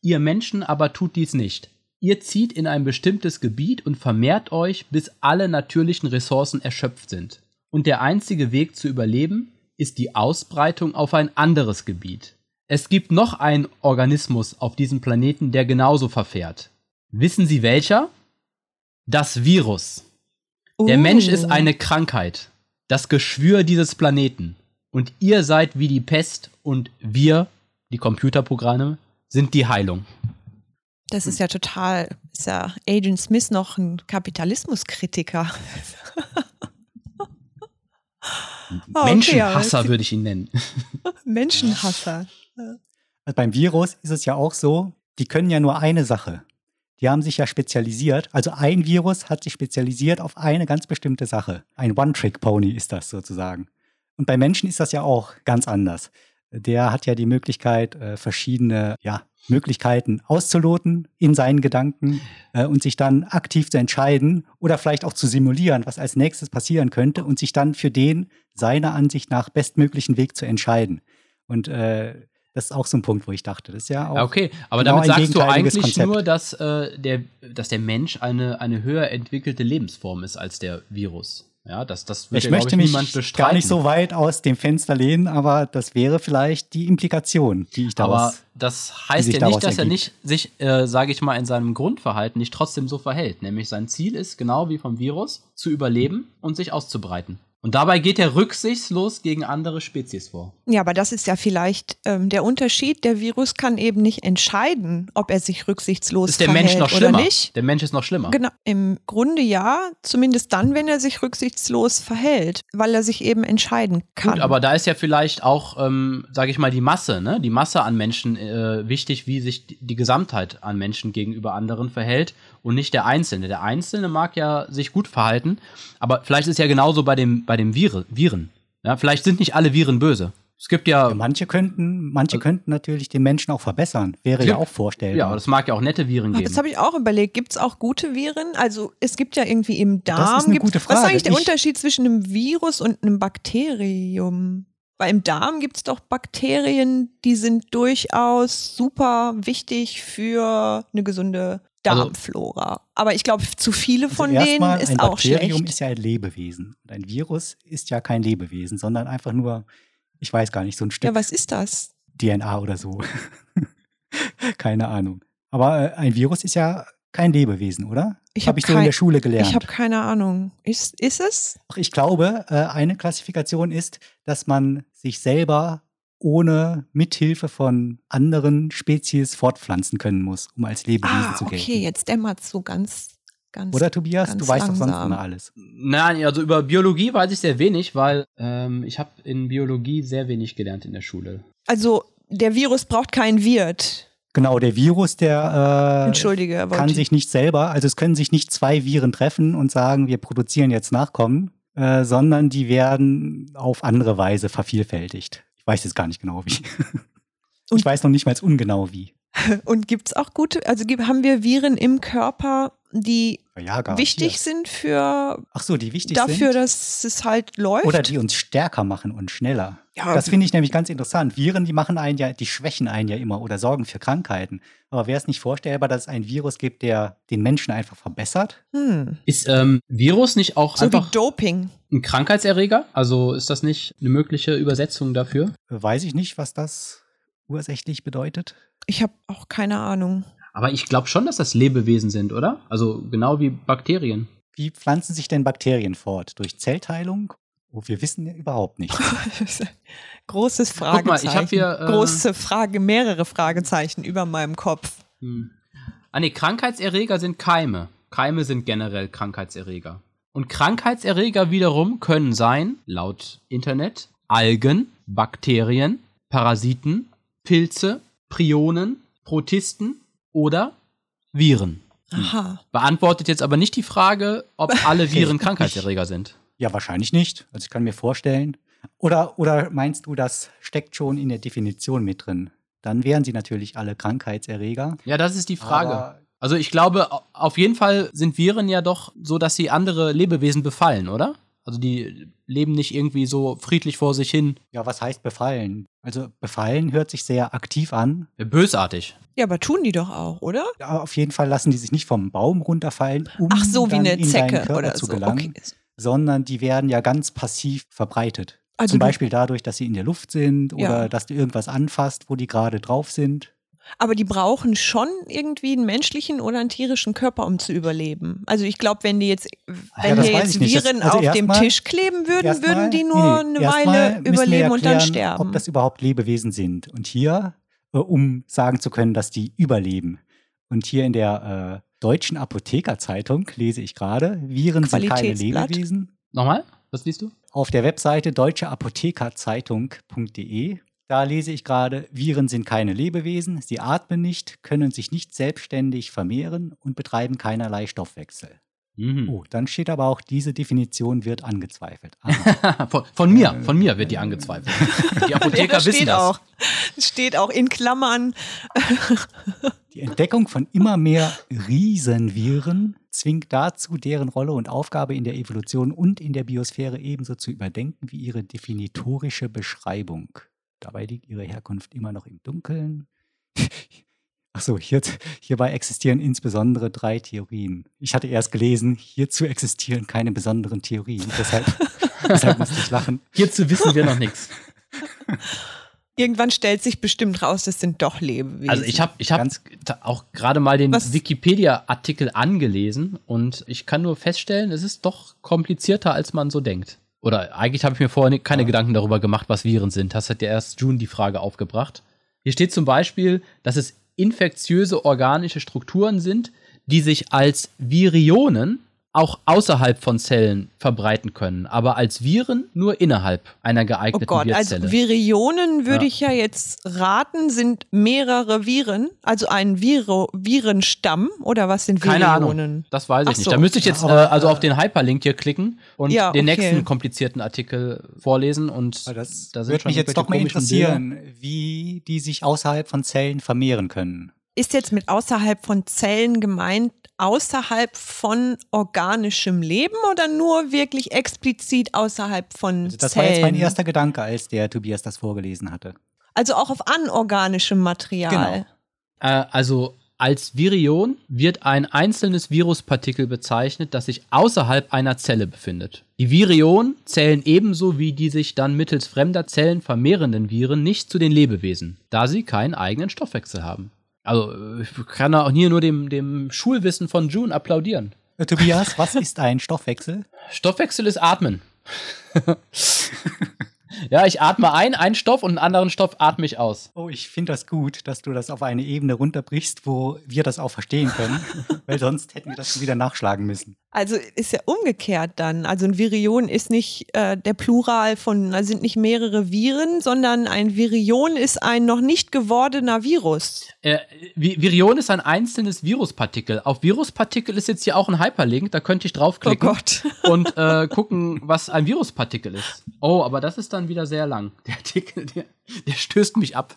Ihr Menschen aber tut dies nicht. Ihr zieht in ein bestimmtes Gebiet und vermehrt euch, bis alle natürlichen Ressourcen erschöpft sind. Und der einzige Weg zu überleben ist die Ausbreitung auf ein anderes Gebiet. Es gibt noch einen Organismus auf diesem Planeten, der genauso verfährt. Wissen Sie welcher? Das Virus. Der Uh. Mensch ist eine Krankheit, das Geschwür dieses Planeten. Und ihr seid wie die Pest und wir, die Computerprogramme, sind die Heilung. Das ist ja total, ist ja Agent Smith noch ein Kapitalismuskritiker. Okay, Menschenhasser aber- würde ich ihn nennen. Menschenhasser. Also beim Virus ist es ja auch so, die können ja nur eine Sache. Die haben sich ja spezialisiert. Also ein Virus hat sich spezialisiert auf eine ganz bestimmte Sache. Ein One-Trick-Pony ist das sozusagen. Und bei Menschen ist das ja auch ganz anders. Der hat ja die Möglichkeit, äh, verschiedene ja, Möglichkeiten auszuloten in seinen Gedanken äh, und sich dann aktiv zu entscheiden oder vielleicht auch zu simulieren, was als nächstes passieren könnte und sich dann für den seiner Ansicht nach bestmöglichen Weg zu entscheiden. Und äh, das ist auch so ein Punkt, wo ich dachte, das ist ja auch. Okay, aber genau damit sagst du eigentlich Konzept. nur, dass, äh, der, dass der Mensch eine, eine höher entwickelte Lebensform ist als der Virus. Ja, das, das wird Ich möchte mich niemand bestreiten. gar nicht so weit aus dem Fenster lehnen, aber das wäre vielleicht die Implikation, die ich Aber daraus. das heißt ja nicht, dass er ergibt. nicht sich, äh, sage ich mal, in seinem Grundverhalten nicht trotzdem so verhält. Nämlich sein Ziel ist, genau wie vom Virus, zu überleben und sich auszubreiten. Und dabei geht er rücksichtslos gegen andere Spezies vor. Ja, aber das ist ja vielleicht ähm, der Unterschied. Der Virus kann eben nicht entscheiden, ob er sich rücksichtslos Ist der verhält Mensch noch oder schlimmer? nicht. Der Mensch ist noch schlimmer. Genau, im Grunde ja, zumindest dann, wenn er sich rücksichtslos verhält, weil er sich eben entscheiden kann. Gut, aber da ist ja vielleicht auch, ähm, sage ich mal, die Masse, ne? Die Masse an Menschen äh, wichtig, wie sich die- Gesamtheit an Menschen gegenüber anderen verhält und nicht der Einzelne. Der Einzelne mag ja sich gut verhalten, aber vielleicht ist ja genauso bei dem, bei dem Viren. Viren. Ja, vielleicht sind nicht alle Viren böse. Es gibt ja, Ja, manche könnten, manche könnten natürlich den Menschen auch verbessern. Wäre Es ja gibt- auch vorstellbar. ja, es mag ja auch nette Viren Ach, geben. das habe ich auch überlegt. Gibt es auch gute Viren? Also es gibt ja irgendwie im Das Darm. ist eine gibt's- gute Was ist Frage. eigentlich der Ich- Unterschied zwischen einem Virus und einem Bakterium? Weil im Darm gibt es doch Bakterien, die sind durchaus super wichtig für eine gesunde Also Darmflora. Aber ich glaube, zu viele Also von denen erstmal, ist ein auch Bakterium schlecht. ist ja ein Lebewesen. Und ein Virus ist ja kein Lebewesen, sondern einfach nur, ich weiß gar nicht, so ein Stück ja, was ist das? DNA oder so. Keine Ahnung. Aber äh, ein Virus ist ja kein Lebewesen, oder? Ich Habe hab ich so in der Schule gelernt. Ich habe keine Ahnung. Ist, ist es? Ich glaube, äh, eine Klassifikation ist, dass man sich selber ohne Mithilfe von anderen Spezies fortpflanzen können muss, um als Lebewesen Ah, zu gelten. okay, jetzt dämmert so ganz, ganz. Oder Tobias, du ganz weißt doch sonst langsam. immer alles. Nein, also über Biologie weiß ich sehr wenig, weil ähm, ich habe in Biologie sehr wenig gelernt in der Schule. Also, der Virus braucht keinen Wirt. Genau, der Virus, der äh, Entschuldige, kann sich nicht selber, also es können sich nicht zwei Viren treffen und sagen, wir produzieren jetzt Nachkommen, äh, sondern die werden auf andere Weise vervielfältigt. Ich weiß jetzt gar nicht genau wie. Und- ich weiß noch nicht mal ungenau wie. Und gibt es auch gute, also haben wir Viren im Körper, die Ja, wichtig sind für Ach so, die wichtig dafür, sind. dass es halt läuft? Oder die uns stärker machen und schneller. Ja, Das finde ich nämlich ganz interessant. Viren, die machen einen ja, die schwächen einen ja immer oder sorgen für Krankheiten. Aber wäre es nicht vorstellbar, dass es ein Virus gibt, der den Menschen einfach verbessert? hm. Ist ähm, Virus nicht auch So wie einfach Doping. ein Krankheitserreger? Also ist das nicht eine mögliche Übersetzung dafür? Weiß ich nicht, was das ursächlich bedeutet. Ich habe auch keine Ahnung. Aber ich glaube schon, dass das Lebewesen sind, oder? Also genau wie Bakterien. Wie pflanzen sich denn Bakterien fort? Durch Zellteilung? Wir wissen ja überhaupt nicht. Großes Guck mal, ich Fragezeichen. hab hier, äh, Große Frage, mehrere Fragezeichen über meinem Kopf. Hm. Ah nee, Krankheitserreger sind Keime. Keime sind generell Krankheitserreger. Und Krankheitserreger wiederum können sein, laut Internet, Algen, Bakterien, Parasiten, Pilze, Prionen, Protisten oder Viren. Aha. Beantwortet jetzt aber nicht die Frage, ob alle Viren. Krankheitserreger sind. Ja, wahrscheinlich nicht. Also ich kann mir vorstellen. Oder, oder meinst du, das steckt schon in der Definition mit drin? Dann wären sie natürlich alle Krankheitserreger. Ja, das ist die Frage. Aber Also ich glaube, au- auf jeden Fall sind Viren ja doch so, dass sie andere Lebewesen befallen, oder? Also die leben nicht irgendwie so friedlich vor sich hin. ja, was heißt befallen? Also befallen hört sich sehr aktiv an. Bösartig. Ja, aber tun die doch auch, oder? Ja, auf jeden Fall lassen die sich nicht vom Baum runterfallen, um Ach so, wie dann eine in deinen Zecke Körper oder zu so. gelangen, Okay. Sondern die werden ja ganz passiv verbreitet. Also Zum Beispiel dadurch, dass sie in der Luft sind oder Ja. dass du irgendwas anfasst, wo die gerade drauf sind. Aber die brauchen schon irgendwie einen menschlichen oder einen tierischen Körper, um zu überleben. Also ich glaube, wenn die jetzt, wenn das hier jetzt nicht. Das- Viren also auf dem erstmal- Tisch kleben würden, würden die nur nee, eine Weile überleben und dann erklären, sterben. Ob das überhaupt Lebewesen sind. Und hier, äh, um sagen zu können, dass die überleben. Und hier in der äh, Deutschen Apothekerzeitung lese ich gerade, Viren sind keine. Lebewesen. Nochmal? Was liest du? Auf der Webseite deutscheapothekerzeitung.de, da lese ich gerade, Viren sind keine Lebewesen, sie atmen nicht, können sich nicht selbstständig vermehren und betreiben keinerlei Stoffwechsel. Mhm. Oh, dann steht aber auch, diese Definition wird angezweifelt. Ah, von, von mir, von mir wird die angezweifelt. Die Apotheker Ja, das wissen steht das. auch. Steht auch in Klammern. Die Entdeckung von immer mehr Riesenviren zwingt dazu, deren Rolle und Aufgabe in der Evolution und in der Biosphäre ebenso zu überdenken wie ihre definitorische Beschreibung. Dabei liegt ihre Herkunft immer noch im Dunkeln. Achso, hier, hierbei existieren insbesondere drei Theorien. Ich hatte erst gelesen, hierzu existieren keine besonderen Theorien. Deshalb, deshalb musste ich lachen. Hierzu wissen wir noch nichts. Irgendwann stellt sich bestimmt raus, das sind doch Lebewesen. Also ich habe ich hab Ganz- auch gerade mal den Wikipedia-Artikel angelesen und ich kann nur feststellen, es ist doch komplizierter, als man so denkt. Oder eigentlich habe ich mir vorher keine Gedanken darüber gemacht, was Viren sind. Das hat ja erst June die Frage aufgebracht. Hier steht zum Beispiel, dass es infektiöse organische Strukturen sind, die sich als Virionen auch außerhalb von Zellen verbreiten können, aber als Viren nur innerhalb einer Oh geeigneten Gott, also Virzelle. Virionen würde Ja. ich ja jetzt raten, sind mehrere Viren, also ein Viro Virenstamm oder was sind Keine Virionen? Ahnung. Das weiß ich Ach nicht. so. Da müsste ich jetzt äh, also äh, auf den Hyperlink hier klicken und Ja, den okay. nächsten komplizierten Artikel vorlesen. Und Aber das da sind würde schon mich jetzt doch mal komischen interessieren, wie die sich außerhalb von Zellen vermehren können. Ist jetzt mit außerhalb von Zellen gemeint, außerhalb von organischem Leben oder nur wirklich explizit außerhalb von Also das Zellen? war jetzt mein erster Gedanke, als der Tobias das vorgelesen hatte. Also auch auf anorganischem Material. Genau. Äh, also als Virion wird ein einzelnes Viruspartikel bezeichnet, das sich außerhalb einer Zelle befindet. Die Virionen zählen ebenso wie die sich dann mittels fremder Zellen vermehrenden Viren nicht zu den Lebewesen, da sie keinen eigenen Stoffwechsel haben. Also ich kann auch hier nur dem, dem Schulwissen von June applaudieren. Äh, Tobias, was ist ein Stoffwechsel? Stoffwechsel ist Atmen. ja, ich atme ein, einen Stoff und einen anderen Stoff atme ich aus. Oh, ich finde das gut, dass du das auf eine Ebene runterbrichst, wo wir das auch verstehen können, weil sonst hätten wir das schon wieder nachschlagen müssen. Also ist ja umgekehrt dann. Also ein Virion ist nicht äh, der Plural von, also sind nicht mehrere Viren, sondern ein Virion ist ein noch nicht gewordener Virus. Äh, Vi- Virion ist ein einzelnes Viruspartikel. Auf Viruspartikel ist jetzt hier auch ein Hyperlink, da könnte ich Oh draufklicken Gott. und äh, gucken, was ein Viruspartikel ist. Oh, aber das ist dann wieder sehr lang. Der Artikel, der, der stößt mich ab.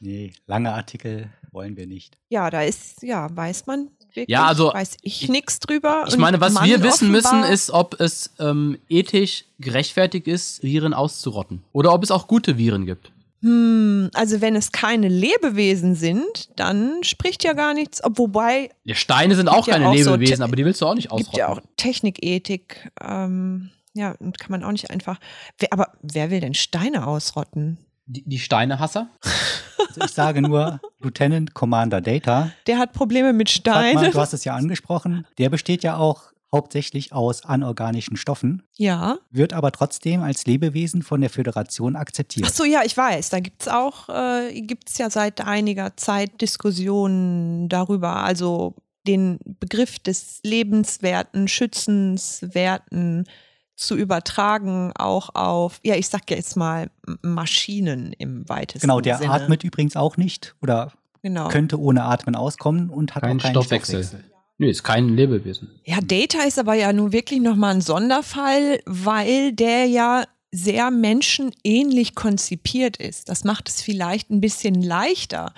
Nee, lange Artikel wollen wir nicht. Ja, da ist, ja, weiß man wirklich Ja, also, weiß ich ich- nichts drüber. Ich meine, was Mann wir wissen müssen, ist, ob es ähm, ethisch gerechtfertigt ist, Viren auszurotten. Oder ob es auch gute Viren gibt. Hm, also wenn es keine Lebewesen sind, dann spricht ja gar nichts. Ob, wobei Ja, Steine sind auch ja keine auch so Lebewesen, Te- aber die willst du auch nicht ausrotten. gibt ja auch Technikethik. Ähm, ja, und kann man auch nicht einfach. Aber wer will denn Steine ausrotten? die, die Steinehasser? Also ich sage nur Lieutenant Commander Data. Der hat Probleme mit Fatma, Steinen. du hast es ja angesprochen. Der besteht ja auch hauptsächlich aus anorganischen Stoffen, Ja. wird aber trotzdem als Lebewesen von der Föderation akzeptiert. Ach so, ja, ich weiß. Da gibt's auch, äh, gibt's ja seit einiger Zeit Diskussionen darüber. Also den Begriff des lebenswerten, schützenswerten zu übertragen auch auf, ja, ich sag jetzt mal Maschinen im weitesten Genau, der Sinne. atmet übrigens auch nicht oder Genau. könnte ohne Atmen auskommen und hat Kein auch keinen Stoffwechsel. Stoffwechsel. Nö, ist kein Lebewesen. Ja, Data ist aber ja nun wirklich nochmal ein Sonderfall, weil der ja sehr menschenähnlich konzipiert ist. Das macht es vielleicht ein bisschen leichter,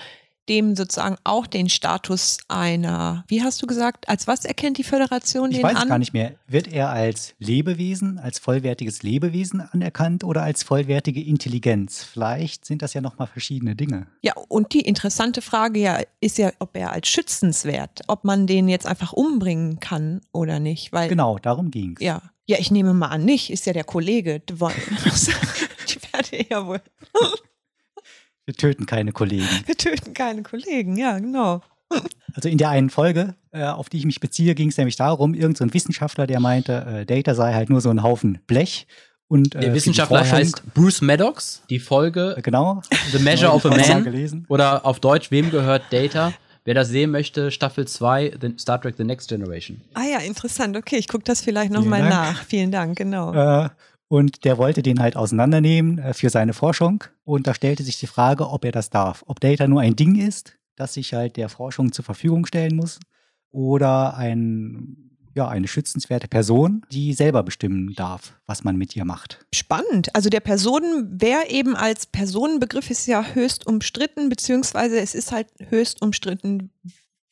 dem sozusagen auch den Status einer, wie hast du gesagt, als was erkennt die Föderation Ich den weiß an? es gar nicht mehr. Wird er als Lebewesen, als vollwertiges Lebewesen anerkannt oder als vollwertige Intelligenz? Vielleicht sind das ja nochmal verschiedene Dinge. Ja, und die interessante Frage ja ist ja, ob er als schützenswert, ob man den jetzt einfach umbringen kann oder nicht, weil Genau, darum ging es. ja, ja, ich nehme mal an, nicht, ist ja der Kollege. Die werde ja wohl. Wir töten keine Kollegen. Wir töten keine Kollegen, ja, genau. Also in der einen Folge, äh, auf die ich mich beziehe, ging es nämlich darum, irgendein so Wissenschaftler, der meinte, äh, Data sei halt nur so ein Haufen Blech. Und, äh, Der Wissenschaftler Forschung- heißt Bruce Maddox. Die Folge Äh, Genau. The Measure of a Man gelesen. oder auf Deutsch Wem gehört Data? Wer das sehen möchte, Staffel 2, The Star Trek The Next Generation. Ah ja, interessant. Okay, ich gucke das vielleicht Vielen nochmal Dank. nach. Vielen Dank, genau. Äh, und der wollte den halt auseinandernehmen äh, für seine Forschung. Und da stellte sich die Frage, ob er das darf. Ob Data nur ein Ding ist, das sich halt der Forschung zur Verfügung stellen muss, oder ein, ja, eine schützenswerte Person, die selber bestimmen darf, was man mit ihr macht. Spannend. Also der Personenwert eben als Personenbegriff ist ja höchst umstritten, beziehungsweise es ist halt höchst umstritten,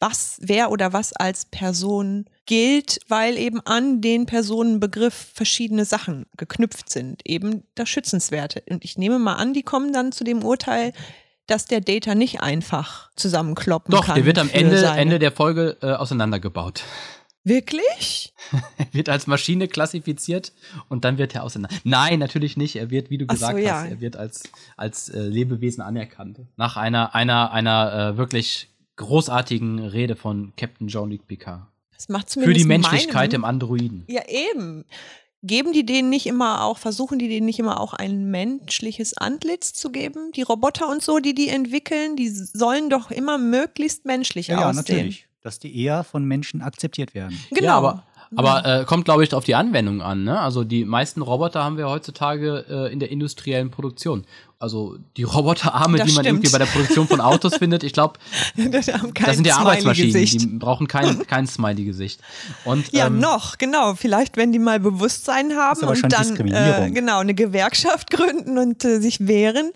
was, wer oder was als Person gilt, weil eben an den Personenbegriff verschiedene Sachen geknüpft sind. Eben das Schützenswerte. Und ich nehme mal an, die kommen dann zu dem Urteil, dass der Data nicht einfach zusammenkloppen Doch, kann. der wird am Ende, seine- Ende der Folge äh, auseinandergebaut. Wirklich? Er wird als Maschine klassifiziert und dann wird er auseinander. Nein, natürlich nicht. Er wird, wie du Ach so, gesagt ja. hast, er wird als, als äh, Lebewesen anerkannt. Nach einer, einer, einer äh, wirklich großartigen Rede von Captain Jean-Luc Picard. Das macht Für zumindest die Menschlichkeit meinem- im Androiden. Ja, eben. Geben die denen nicht immer auch, versuchen die denen nicht immer auch ein menschliches Antlitz zu geben? Die Roboter und so, die die entwickeln, die sollen doch immer möglichst menschlich Ja, ja, aussehen. natürlich. Dass die eher von Menschen akzeptiert werden. Genau. Ja, aber, aber äh, kommt, glaube ich, auf die Anwendung an. Ne? Also die meisten Roboter haben wir heutzutage äh, in der industriellen Produktion. Also die Roboterarme, Das die man stimmt. irgendwie bei der Produktion von Autos findet, ich glaube, das, das sind ja Arbeitsmaschinen, die brauchen kein, kein Smiley-Gesicht. Und, Ja, ähm, noch, genau. Vielleicht, wenn die mal Bewusstsein haben und dann äh, genau eine Gewerkschaft gründen und äh, sich wehren,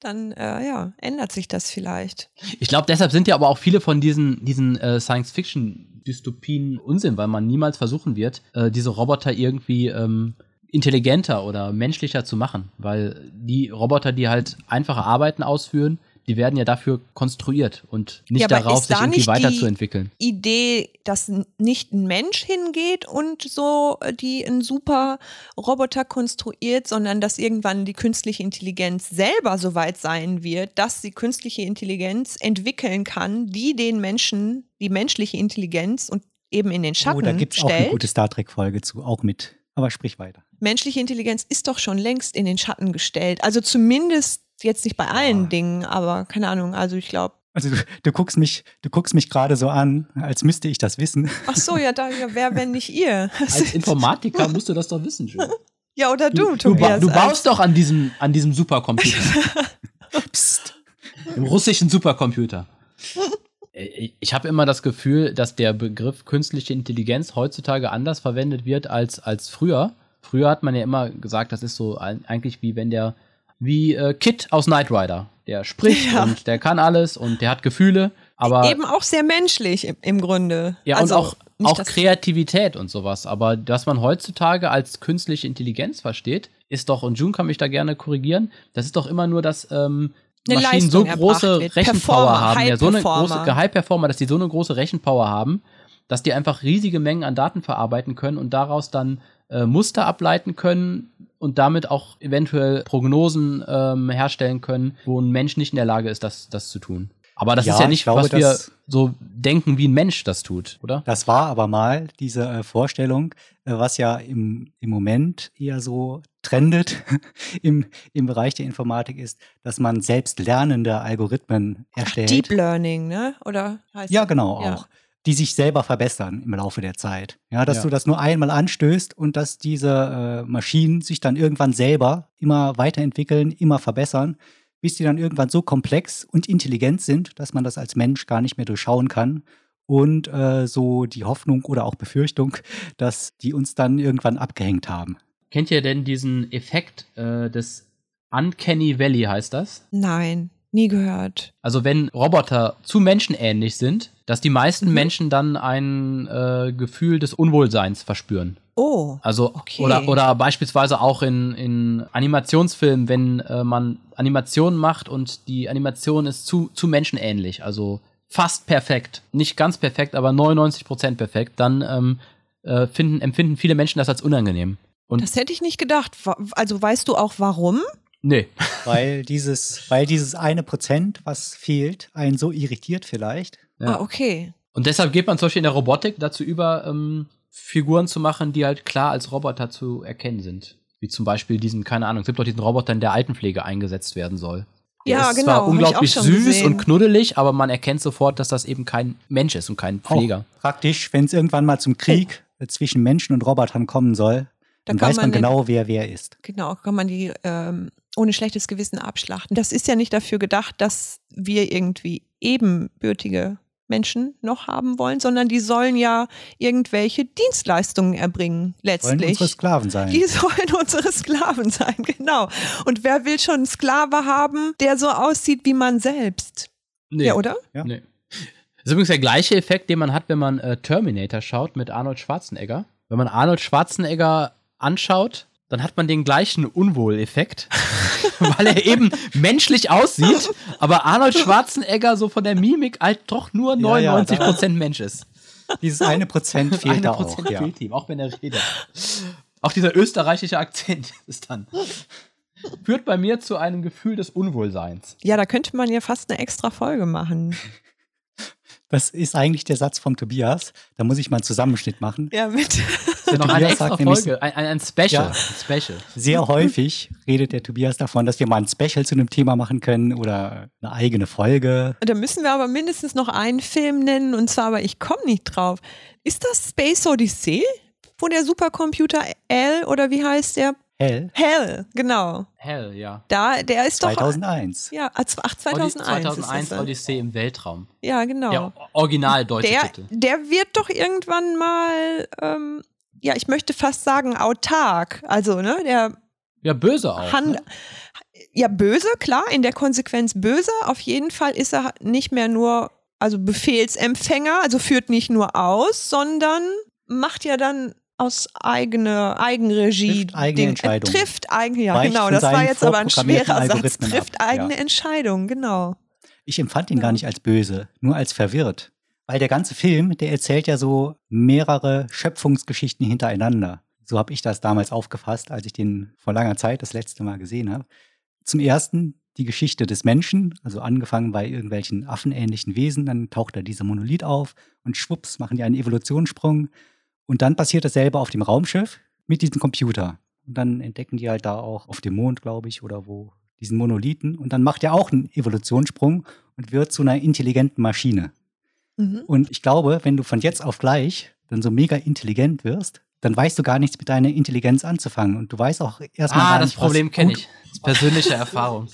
dann äh, ja, ändert sich das vielleicht. Ich glaube, deshalb sind ja aber auch viele von diesen, diesen äh, Science-Fiction-Dystopien Unsinn, weil man niemals versuchen wird, äh, diese Roboter irgendwie ähm, intelligenter oder menschlicher zu machen. Weil die Roboter, die halt einfache Arbeiten ausführen, die werden ja dafür konstruiert und nicht Ja, darauf, sich da irgendwie nicht weiterzuentwickeln. Idee, dass nicht ein Mensch hingeht und so äh, die ein super Roboter konstruiert, sondern dass irgendwann die künstliche Intelligenz selber so weit sein wird, dass sie künstliche Intelligenz entwickeln kann, die den Menschen, die menschliche Intelligenz und eben in den Schatten oh, da gibt es auch eine gute Star Trek-Folge zu, auch mit. Aber sprich weiter. menschliche Intelligenz ist doch schon längst in den Schatten gestellt. Also zumindest jetzt nicht bei allen Ja. Dingen, aber keine Ahnung. Also ich glaube, Also du, du guckst mich, du guckst mich gerade so an, als müsste ich das wissen. ach so, ja, da, ja, wer, wenn nicht ihr? Als Informatiker musst du das doch wissen, Jules. ja, oder du, Du, ba Tobias. du als- baust doch an diesem, an diesem Supercomputer. Psst. Im russischen Supercomputer. Äh, Ich habe immer das Gefühl, dass der Begriff künstliche Intelligenz heutzutage anders verwendet wird als, als früher. Früher hat man ja immer gesagt, das ist so ein, eigentlich wie wenn der, wie äh, Kit aus Knight Rider. Der spricht Ja. und der kann alles und der hat Gefühle. Aber Eben auch sehr menschlich im, im Grunde. Ja, also, und auch, auch dass- Kreativität und sowas. Aber was man heutzutage als künstliche Intelligenz versteht, ist doch, und June kann mich da gerne korrigieren, das ist doch immer nur, dass ähm, Eine Maschinen so Leistung große erbracht wird. Rechenpower Performer, haben, ja, so eine große High-Performer, dass die so eine große Rechenpower haben, dass die einfach riesige Mengen an Daten verarbeiten können und daraus dann äh, Muster ableiten können und damit auch eventuell Prognosen ähm, herstellen können, wo ein Mensch nicht in der Lage ist, das, das zu tun. Aber das Ja, ist ja ich nicht, glaube, was wir so denken, wie ein Mensch das tut, oder? Das war aber mal diese äh, Vorstellung, äh, was ja im, im Moment eher so trendet im, im Bereich der Informatik ist, dass man selbst lernende Algorithmen erstellt. Deep Learning, ne? Oder heißt ja, das? genau Ja. Die sich selber verbessern im Laufe der Zeit. Ja, dass Ja. du das nur einmal anstößt und dass diese äh, Maschinen sich dann irgendwann selber immer weiterentwickeln, immer verbessern, bis die dann irgendwann so komplex und intelligent sind, dass man das als Mensch gar nicht mehr durchschauen kann. Und äh, so die Hoffnung oder auch Befürchtung, dass die uns dann irgendwann abgehängt haben. Kennt ihr denn diesen Effekt äh, des Uncanny Valley heißt das? Nein, nie gehört. Also wenn Roboter zu menschenähnlich sind, dass die meisten Mhm. Menschen dann ein äh, Gefühl des Unwohlseins verspüren. Oh. Also Okay. oder oder beispielsweise auch in, in Animationsfilmen, wenn äh, man Animationen macht und die Animation ist zu zu menschenähnlich, also fast perfekt, nicht ganz perfekt, aber 99% perfekt, dann ähm, äh, finden empfinden viele Menschen das als unangenehm. Und Das hätte ich nicht gedacht. Also weißt du auch warum? Nee, Weil dieses, weil dieses eine Prozent, was fehlt, einen so irritiert vielleicht. Ja. Ah, okay. Und deshalb geht man zum Beispiel in der Robotik dazu über, ähm, Figuren zu machen, die halt klar als Roboter zu erkennen sind. Wie zum Beispiel diesen, keine Ahnung, es gibt doch diesen Roboter, der in der Altenpflege eingesetzt werden soll. Der Ja, ist genau, zwar unglaublich süß gesehen. und knuddelig, aber man erkennt sofort, dass das eben kein Mensch ist und kein Pfleger. Auch praktisch, wenn es irgendwann mal zum Krieg äh, zwischen Menschen und Robotern kommen soll, Da dann weiß man man den- genau, wer wer ist. Genau, kann man die ähm, ohne schlechtes Gewissen abschlachten. Das ist ja nicht dafür gedacht, dass wir irgendwie ebenbürtige Menschen noch haben wollen, sondern die sollen ja irgendwelche Dienstleistungen erbringen, letztlich. unsere Sklaven sein. Die sollen unsere Sklaven sein, genau. Und wer will schon einen Sklave haben, der so aussieht wie man selbst? Nee. Ja, oder? Ja. Nee. Das ist übrigens der gleiche Effekt, den man hat, wenn man äh, Terminator schaut mit Arnold Schwarzenegger. Wenn man Arnold Schwarzenegger anschaut, dann hat man den gleichen Unwohleffekt, weil er eben menschlich aussieht, aber Arnold Schwarzenegger so von der Mimik halt doch nur Ja, ja, 99% Mensch ist. Dieses eine Prozent fehlt da auch. Prozent Ja. fehlt ihm, auch wenn er redet. Auch dieser österreichische Akzent ist dann. Führt bei mir zu einem Gefühl des Unwohlseins. Ja, da könnte man ja fast eine extra Folge machen. Das ist eigentlich der Satz vom Tobias. Da muss ich mal einen Zusammenschnitt machen. Ja, mit. Das ist ja noch eine Tobias extra sagt nämlich- Folge, ein, ein, ein Special. Ja. Ein Special. Sehr häufig redet der Tobias davon, dass wir mal ein Special zu einem Thema machen können oder eine eigene Folge. Da müssen wir aber mindestens noch einen Film nennen und zwar, aber ich komme nicht drauf. Ist das Space Odyssey? Wo der Supercomputer L oder wie heißt der? Hell Hell, genau. Hell, ja. Da, der ist doch. 2001. Ja, ach, 2001. ist 2001 das. Odyssee im Weltraum. Ja, genau. Der original deutsche der, Titel. der wird doch irgendwann mal, ähm, ja, ich möchte fast sagen, autark. Also, ne, der Ja, böse auch. Hand, ne? ja, böse, klar, in der Konsequenz böse. Auf jeden Fall ist er nicht mehr nur, also Befehlsempfänger, also führt nicht nur aus, sondern macht ja dann aus eigene Eigenregie Trifft eigene Ding- Entscheidungen. Äh, trifft eigene, ja, Weicht genau. Das war jetzt aber ein schwerer Satz. Trifft ab, eigene ja. Entscheidungen, genau. Ich empfand ihn gar nicht als böse, nur als verwirrt. Weil der ganze Film, der erzählt ja so mehrere Schöpfungsgeschichten hintereinander. So habe ich das damals aufgefasst, als ich den vor langer Zeit das letzte Mal gesehen habe. Zum ersten die Geschichte des Menschen, also angefangen bei irgendwelchen affenähnlichen Wesen, dann taucht da dieser Monolith auf und schwupps machen die einen Evolutionssprung. Und dann passiert dasselbe auf dem Raumschiff mit diesem Computer. Und dann entdecken die halt da auch auf dem Mond, glaube ich, oder wo diesen Monolithen. Und dann macht er auch einen Evolutionssprung und wird zu einer intelligenten Maschine. Mhm. Und ich glaube, wenn du von jetzt auf gleich dann so mega intelligent wirst, dann weißt du gar nichts mit deiner Intelligenz anzufangen. Und du weißt auch erstmal Ah, gar das nicht, Problem kenne ich. Das ist persönliche Erfahrung.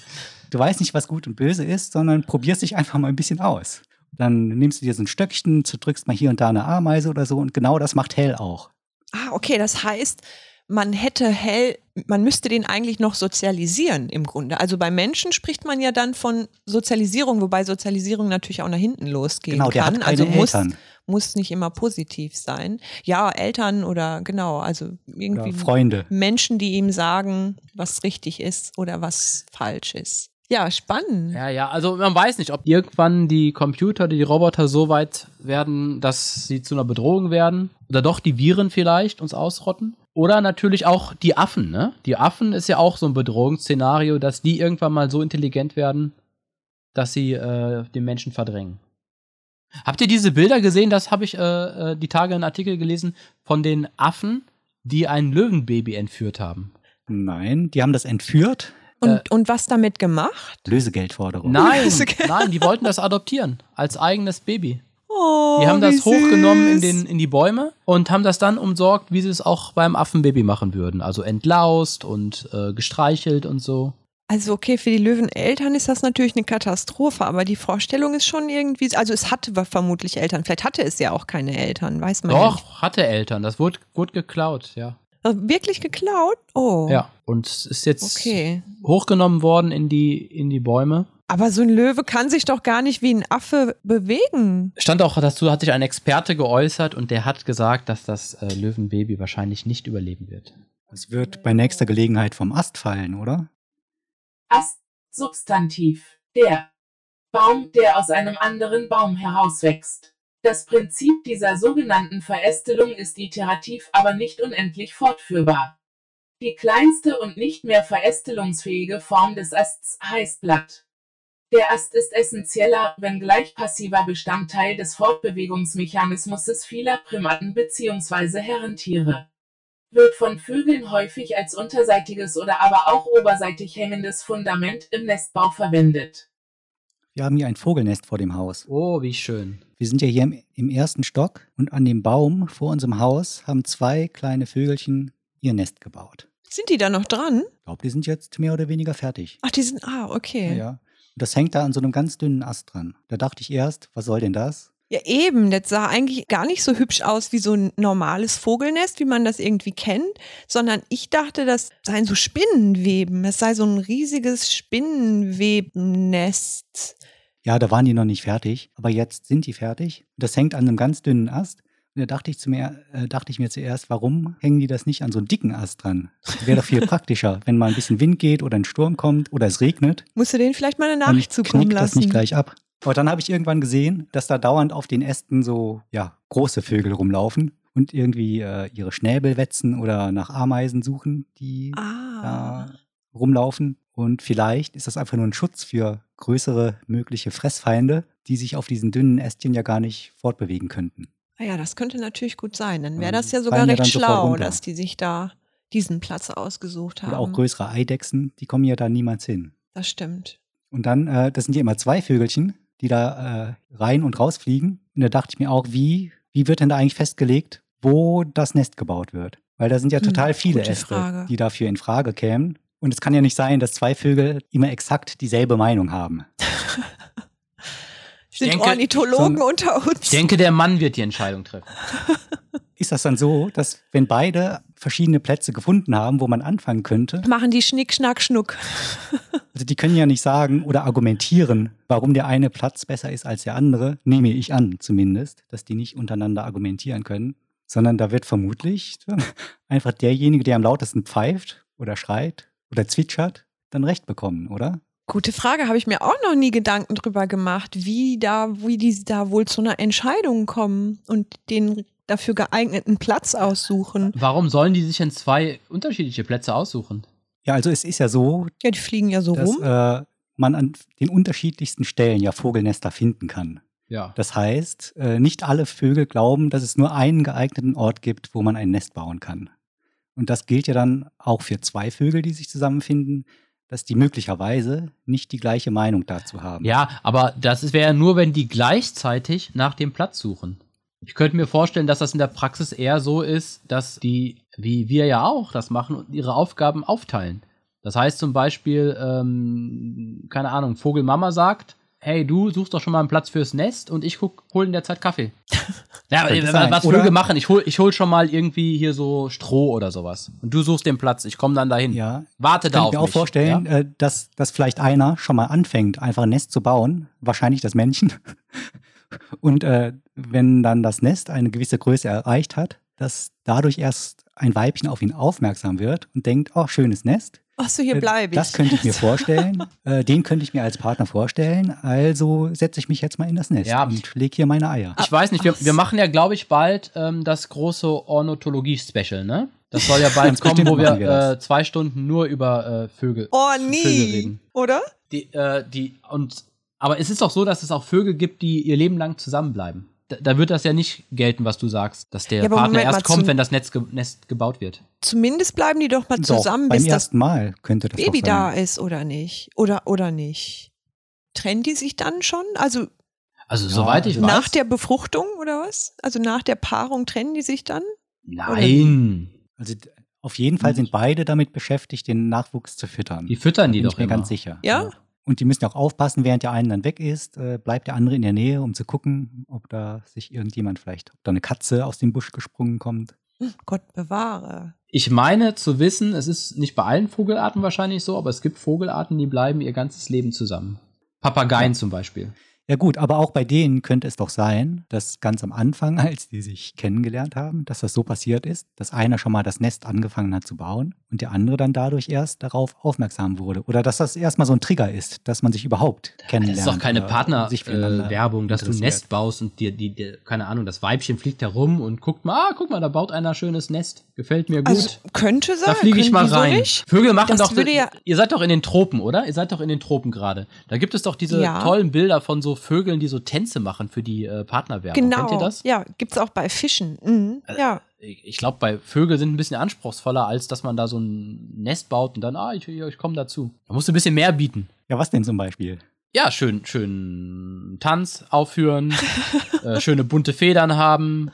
Du weißt nicht, was gut und böse ist, sondern probierst dich einfach mal ein bisschen aus. Dann nimmst du dir so ein Stöckchen, zerdrückst mal hier und da eine Ameise oder so und genau das macht Hell auch. Ah, okay, das heißt, man hätte hell, man müsste den eigentlich noch sozialisieren im Grunde. Also bei Menschen spricht man ja dann von Sozialisierung, wobei Sozialisierung natürlich auch nach hinten losgehen Genau, der kann. hat keine also muss, Eltern muss nicht immer positiv sein. Ja, Eltern oder genau, also oder irgendwie Freunde. Menschen, die ihm sagen, was richtig ist oder was falsch ist. Ja, spannend. Ja, ja, also man weiß nicht, ob irgendwann die Computer, die Roboter so weit werden, dass sie zu einer Bedrohung werden. Oder doch die Viren vielleicht uns ausrotten. Oder natürlich auch die Affen, ne? Die Affen ist ja auch so ein Bedrohungsszenario, dass die irgendwann mal so intelligent werden, dass sie äh, den Menschen verdrängen. Habt ihr diese Bilder gesehen? Das habe ich äh, äh, die Tage einen Artikel gelesen von den Affen, die ein Löwenbaby entführt haben. Nein, die haben das entführt. Und, Äh, und was damit gemacht? Lösegeldforderung. Nein, okay. nein, die wollten das adoptieren als eigenes Baby. Oh, Die haben das hochgenommen in, den, in die Bäume und haben das dann umsorgt, wie sie es auch beim Affenbaby machen würden. Also entlaust und äh, gestreichelt und so. Also okay, für die Löweneltern ist das natürlich eine Katastrophe, aber die Vorstellung ist schon irgendwie, also es hatte vermutlich Eltern, vielleicht hatte es ja auch keine Eltern, weiß man ja nicht. Doch, hatte Eltern. Das wurde, wurde geklaut, ja. Wirklich geklaut? Oh. Ja. Und es ist jetzt Okay. hochgenommen worden in die, in die Bäume. Aber so ein Löwe kann sich doch gar nicht wie ein Affe bewegen. Stand auch dazu, hat sich ein Experte geäußert und der hat gesagt, dass das äh, Löwenbaby wahrscheinlich nicht überleben wird. Es wird bei nächster Gelegenheit vom Ast fallen, oder? Ast, Substantiv. Der Baum, der aus einem anderen Baum herauswächst. Das Prinzip dieser sogenannten Verästelung ist iterativ, aber nicht unendlich fortführbar. Die kleinste und nicht mehr verästelungsfähige Form des Asts heißt Blatt. Der Ast ist essentieller, wenngleich passiver Bestandteil des Fortbewegungsmechanismus vieler Primaten bzw. Herrentiere wird von Vögeln häufig als unterseitiges oder aber auch oberseitig hängendes Fundament im Nestbau verwendet. Wir haben hier ein Vogelnest vor dem Haus. Oh, wie schön. Wir sind ja hier im, im ersten Stock und an dem Baum vor unserem Haus haben zwei kleine Vögelchen ihr Nest gebaut. Sind die da noch dran? Ich glaube, die sind jetzt mehr oder weniger fertig. Ach, die sind, ah, okay. Ja, ja. Und das hängt da an so einem ganz dünnen Ast dran. Da dachte ich erst, was soll denn das? Ja, eben. Das sah eigentlich gar nicht so hübsch aus wie so ein normales Vogelnest, wie man das irgendwie kennt, sondern ich dachte, das seien so Spinnenweben. Es sei so ein riesiges Spinnenwebennest. Ja, da waren die noch nicht fertig, aber jetzt sind die fertig. Das hängt an einem ganz dünnen Ast. Und da dachte ich, zu mir, äh, dachte ich mir zuerst, warum hängen die das nicht an so einen dicken Ast dran? Wäre doch viel praktischer, wenn mal ein bisschen Wind geht oder ein Sturm kommt oder es regnet. Musst du denen vielleicht mal eine Nachricht zukommen knickt das lassen? nicht gleich ab. Aber dann habe ich irgendwann gesehen, dass da dauernd auf den Ästen so ja, große Vögel rumlaufen und irgendwie äh, ihre Schnäbel wetzen oder nach Ameisen suchen, die Ah. da rumlaufen. Und vielleicht ist das einfach nur ein Schutz für größere mögliche Fressfeinde, die sich auf diesen dünnen Ästchen ja gar nicht fortbewegen könnten. Ah ja, das könnte natürlich gut sein. Dann wäre das ja sogar recht schlau, dass die sich da diesen Platz ausgesucht haben. Oder auch größere Eidechsen, die kommen ja da niemals hin. Das stimmt. Und dann, äh, das sind ja immer zwei Vögelchen, die da äh, rein und rausfliegen. Und da dachte ich mir auch, wie, wie wird denn da eigentlich festgelegt, wo das Nest gebaut wird? Weil da sind ja Hm, total viele gute Äste, Frage. die dafür in Frage kämen. Und es kann ja nicht sein, dass zwei Vögel immer exakt dieselbe Meinung haben. Sind denke, Ornithologen so- unter uns? Ich denke, der Mann wird die Entscheidung treffen. Ist das dann so, dass wenn beide verschiedene Plätze gefunden haben, wo man anfangen könnte, Machen die Schnick, Schnack, Schnuck. also die können ja nicht sagen oder argumentieren, warum der eine Platz besser ist als der andere, nehme ich an zumindest, dass die nicht untereinander argumentieren können, sondern da wird vermutlich einfach derjenige, der am lautesten pfeift oder schreit oder zwitschert, dann recht bekommen, oder? Gute Frage, habe ich mir auch noch nie Gedanken drüber gemacht, wie da, wie die da wohl zu einer Entscheidung kommen und den dafür geeigneten Platz aussuchen. Warum sollen die sich denn zwei unterschiedliche Plätze aussuchen? Ja, also es ist ja so, Ja, die fliegen ja so dass rum. äh, man an den unterschiedlichsten Stellen ja Vogelnester finden kann. Ja. Das heißt, äh, nicht alle Vögel glauben, dass es nur einen geeigneten Ort gibt, wo man ein Nest bauen kann. Und das gilt ja dann auch für zwei Vögel, die sich zusammenfinden, dass die möglicherweise nicht die gleiche Meinung dazu haben. Ja, aber das wäre ja nur, wenn die gleichzeitig nach dem Platz suchen. Ich könnte mir vorstellen, dass das in der Praxis eher so ist, dass die, wie wir ja auch das machen, und ihre Aufgaben aufteilen. Das heißt zum Beispiel, ähm, keine Ahnung, Vogelmama sagt, hey, du suchst doch schon mal einen Platz fürs Nest und ich guck, hol in der Zeit Kaffee. ja, was, was Vögel machen, ich hol, ich hol schon mal irgendwie hier so Stroh oder sowas. Und du suchst den Platz, ich komme dann dahin. Ja, Warte da Kann auf ich mir auch mich. vorstellen, Ja? äh, dass, dass vielleicht einer schon mal anfängt, einfach ein Nest zu bauen, wahrscheinlich das Männchen. Und äh, wenn dann das Nest eine gewisse Größe erreicht hat, dass dadurch erst ein Weibchen auf ihn aufmerksam wird und denkt, oh, schönes Nest. Ach so, hier Äh, bleibe ich. Das könnte ich mir vorstellen. äh, den könnte ich mir als Partner vorstellen. Also setze ich mich jetzt mal in das Nest Ja. und lege hier meine Eier. Ich weiß nicht, wir, wir machen ja, glaube ich, bald ähm, das große Ornithologie-Special, ne? Das soll ja bald kommen, wo wir, wir äh, zwei Stunden nur über äh, Vögel, oh, Vögel nie. reden. Oder? Die, äh, die, und, aber es ist doch so, dass es auch Vögel gibt, die ihr Leben lang zusammenbleiben. Da, da wird das ja nicht gelten, was du sagst, dass der Ja, Partner Moment erst kommt, wenn das Netz, ge Nest gebaut wird. Zumindest bleiben die doch mal Doch, zusammen, beim bis das ersten Mal könnte das Baby doch sein. da ist, oder nicht? Oder, oder nicht? Trennen die sich dann schon? Also Also, Ja, soweit ich also weiß. nach der Befruchtung oder was? Also nach der Paarung trennen die sich dann? Nein. Also d- auf jeden Fall sind beide damit beschäftigt, den Nachwuchs zu füttern. Die füttern die bin doch ich mir immer. ganz sicher. Ja? Und die müssen auch aufpassen, während der eine dann weg ist, äh, bleibt der andere in der Nähe, um zu gucken, ob da sich irgendjemand vielleicht, ob da eine Katze aus dem Busch gesprungen kommt. Gott bewahre. Ich meine zu wissen, es ist nicht bei allen Vogelarten wahrscheinlich so, aber es gibt Vogelarten, die bleiben ihr ganzes Leben zusammen. Papageien zum Beispiel. Ja gut, aber auch bei denen könnte es doch sein, dass ganz am Anfang, als die sich kennengelernt haben, dass das so passiert ist, dass einer schon mal das Nest angefangen hat zu bauen und der andere dann dadurch erst darauf aufmerksam wurde. Oder dass das erstmal so ein Trigger ist, dass man sich überhaupt Das kennenlernt. ist doch keine Partnerwerbung, dass du ein. Nest baust und dir, die, die, keine Ahnung, das Weibchen fliegt herum und guckt mal, ah, guck mal, da baut einer ein schönes Nest. Gefällt mir gut. Also könnte sein. da fliege ich mal so rein. nicht? Vögel machen Das doch. ja- ihr seid doch in den Tropen, oder? Ihr seid doch in den Tropen gerade. Da gibt es doch diese Ja. tollen Bilder von so Vögeln, die so Tänze machen für die äh, Partnerwerbung. Genau. Kennt ihr das? Ja, gibt's auch bei Fischen. Mhm. Ja. Ich, ich glaube, bei Vögeln sind ein bisschen anspruchsvoller, als dass man da so ein Nest baut und dann, ah, ich, ich komme dazu. Da musst du ein bisschen mehr bieten. Ja, was denn zum Beispiel? Ja, schön, schön Tanz aufführen, äh, schöne bunte Federn haben,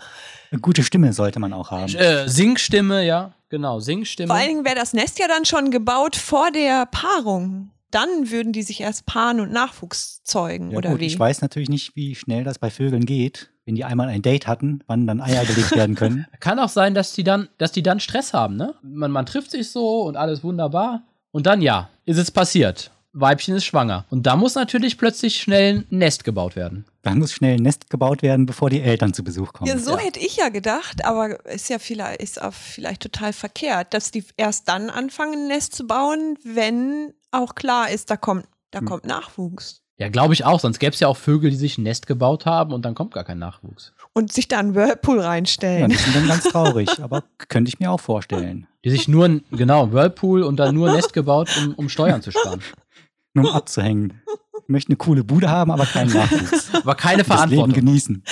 Eine gute Stimme sollte man auch haben. äh, Singstimme, ja, genau, Singstimme. Vor allen Dingen wäre das Nest ja dann schon gebaut vor der Paarung. Dann würden die sich erst paaren und Nachwuchs zeugen, Ja, oder gut, wie? ich weiß natürlich nicht, wie schnell das bei Vögeln geht, wenn die einmal ein Date hatten, wann dann Eier gelegt werden können. Kann auch sein, dass die dann, dass die dann Stress haben, ne? Man, man trifft sich so und alles wunderbar. Und dann ja, ist es passiert. Weibchen ist schwanger. Und da muss natürlich plötzlich schnell ein Nest gebaut werden. Dann muss schnell ein Nest gebaut werden, bevor die Eltern zu Besuch kommen. Ja, so Ja. hätte ich ja gedacht, aber ist ja vielleicht, ist auch vielleicht total verkehrt, dass die erst dann anfangen, ein Nest zu bauen, wenn auch klar ist, da kommt, da Hm. kommt Nachwuchs. Ja, glaube ich auch. Sonst gäbe es ja auch Vögel, die sich ein Nest gebaut haben und dann kommt gar kein Nachwuchs. Und sich da einen Whirlpool Ja, reinstellen. die sind dann ganz traurig, aber könnte ich mir auch vorstellen. Die sich nur, ein- genau, Whirlpool und dann nur ein Nest gebaut, um, um Steuern zu sparen. Nur um abzuhängen. Ich möchte eine coole Bude haben, aber keinen Nachwuchs. Aber keine Das Leben Verantwortung. genießen.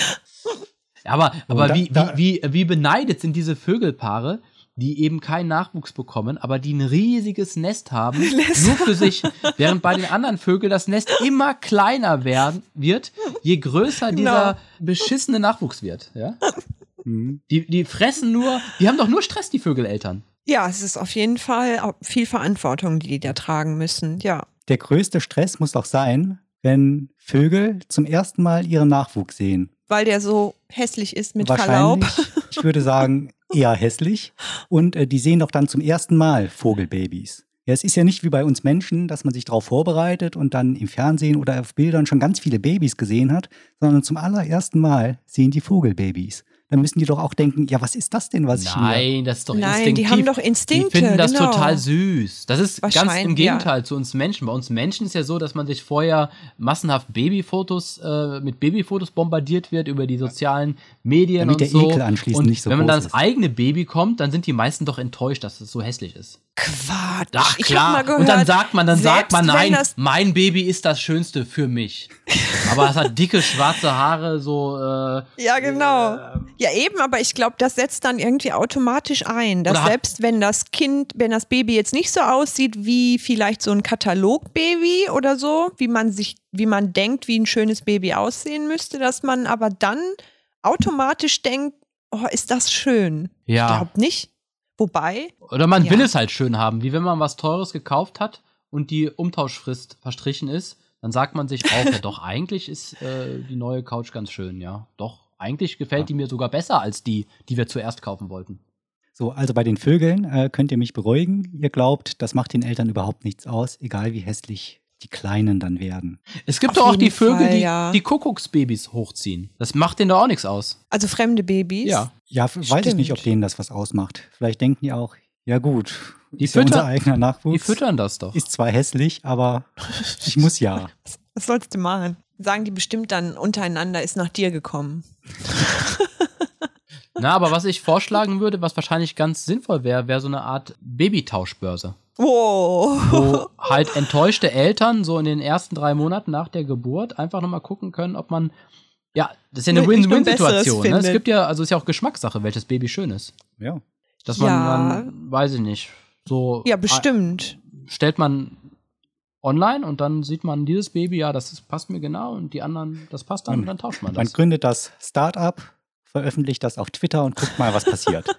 Aber, aber da- wie, da- wie, wie, wie beneidet sind diese Vögelpaare, die eben keinen Nachwuchs bekommen, aber die ein riesiges Nest haben, nur für sich, während bei den anderen Vögeln das Nest immer kleiner werden, wird, je größer Genau. dieser beschissene Nachwuchs wird. Ja? Mhm. Die, die fressen nur, die haben doch nur Stress, die Vögeleltern. Ja, es ist auf jeden Fall auch viel Verantwortung, die die da tragen müssen. Ja. Der größte Stress muss doch sein, wenn Vögel zum ersten Mal ihren Nachwuchs sehen. Weil der so hässlich ist mit Verlaub. Wahrscheinlich, ich würde sagen, eher hässlich. Und äh, die sehen doch dann zum ersten Mal Vogelbabys. Ja, es ist ja nicht wie bei uns Menschen, dass man sich darauf vorbereitet und dann im Fernsehen oder auf Bildern schon ganz viele Babys gesehen hat, sondern zum allerersten Mal sehen die Vogelbabys. Dann müssen die doch auch denken, ja, was ist das denn, was ich hier... Nein, das ist doch Nein, instinktiv. die haben doch Instinkte. Die finden das genau. total süß. Das ist ganz im Gegenteil zu uns Menschen. Bei uns Menschen ist ja so, dass man sich vorher massenhaft Babyfotos, äh, mit Babyfotos bombardiert wird über die sozialen Medien Damit und der so. Ekel anschließend und nicht so wenn man dann das ist. eigene Baby kommt, dann sind die meisten doch enttäuscht, dass es so hässlich ist. Quatsch. Ach ich klar. hab mal gehört, und dann sagt man, dann sagt man, nein, mein Baby ist das Schönste für mich. Aber es hat dicke schwarze Haare, so. Äh, Ja, genau. Ja, eben, aber ich glaube, das setzt dann irgendwie automatisch ein, dass Oder selbst wenn das Kind, wenn das Baby jetzt nicht so aussieht wie vielleicht so ein Katalogbaby oder so, wie man sich, wie man denkt, wie ein schönes Baby aussehen müsste, dass man aber dann automatisch denkt, oh, ist das schön. Ich ja. glaube nicht. Wobei, Oder man Ja. will es halt schön haben, wie wenn man was Teures gekauft hat und die Umtauschfrist verstrichen ist. Dann dann sagt man sich auch, ja doch, eigentlich ist äh, die neue Couch ganz schön, ja. Doch, eigentlich gefällt Ja. die mir sogar besser als die, die wir zuerst kaufen wollten. So, also bei den Vögeln äh, könnt ihr mich beruhigen. Ihr glaubt, das macht den Eltern überhaupt nichts aus, egal wie hässlich die Kleinen dann werden. Es gibt Auf doch auch die Vögel, Fall, die ja. die Kuckucksbabys hochziehen. Das macht denen doch auch nichts aus. Also fremde Babys. Ja. Ja, f- weiß ich nicht, ob Stimmt. denen das was ausmacht. Vielleicht denken die auch, ja gut, Die ist ja unser füttern- eigener Nachwuchs. Die füttern das doch. Ist zwar hässlich, aber ich muss ja. Was sollst du machen? Sagen die bestimmt dann untereinander, ist nach dir gekommen. Na, aber was ich vorschlagen würde, was wahrscheinlich ganz sinnvoll wäre, wäre so eine Art Babytauschbörse. Wow. Wo halt enttäuschte Eltern so in den ersten drei Monaten nach der Geburt einfach nochmal gucken können, ob man. Ja, das ist ja eine Win-Win-Situation. Ne? Es gibt ja, also ist ja auch Geschmackssache, welches Baby schön ist. Ja. Dass man Ja. dann, weiß ich nicht, so. Ja, bestimmt. Stellt man online und dann sieht man dieses Baby, ja, das ist, passt mir genau und die anderen, das passt dann Man- und dann tauscht man Man das. gründet das Startup, veröffentlicht das auf Twitter und guckt mal, was passiert.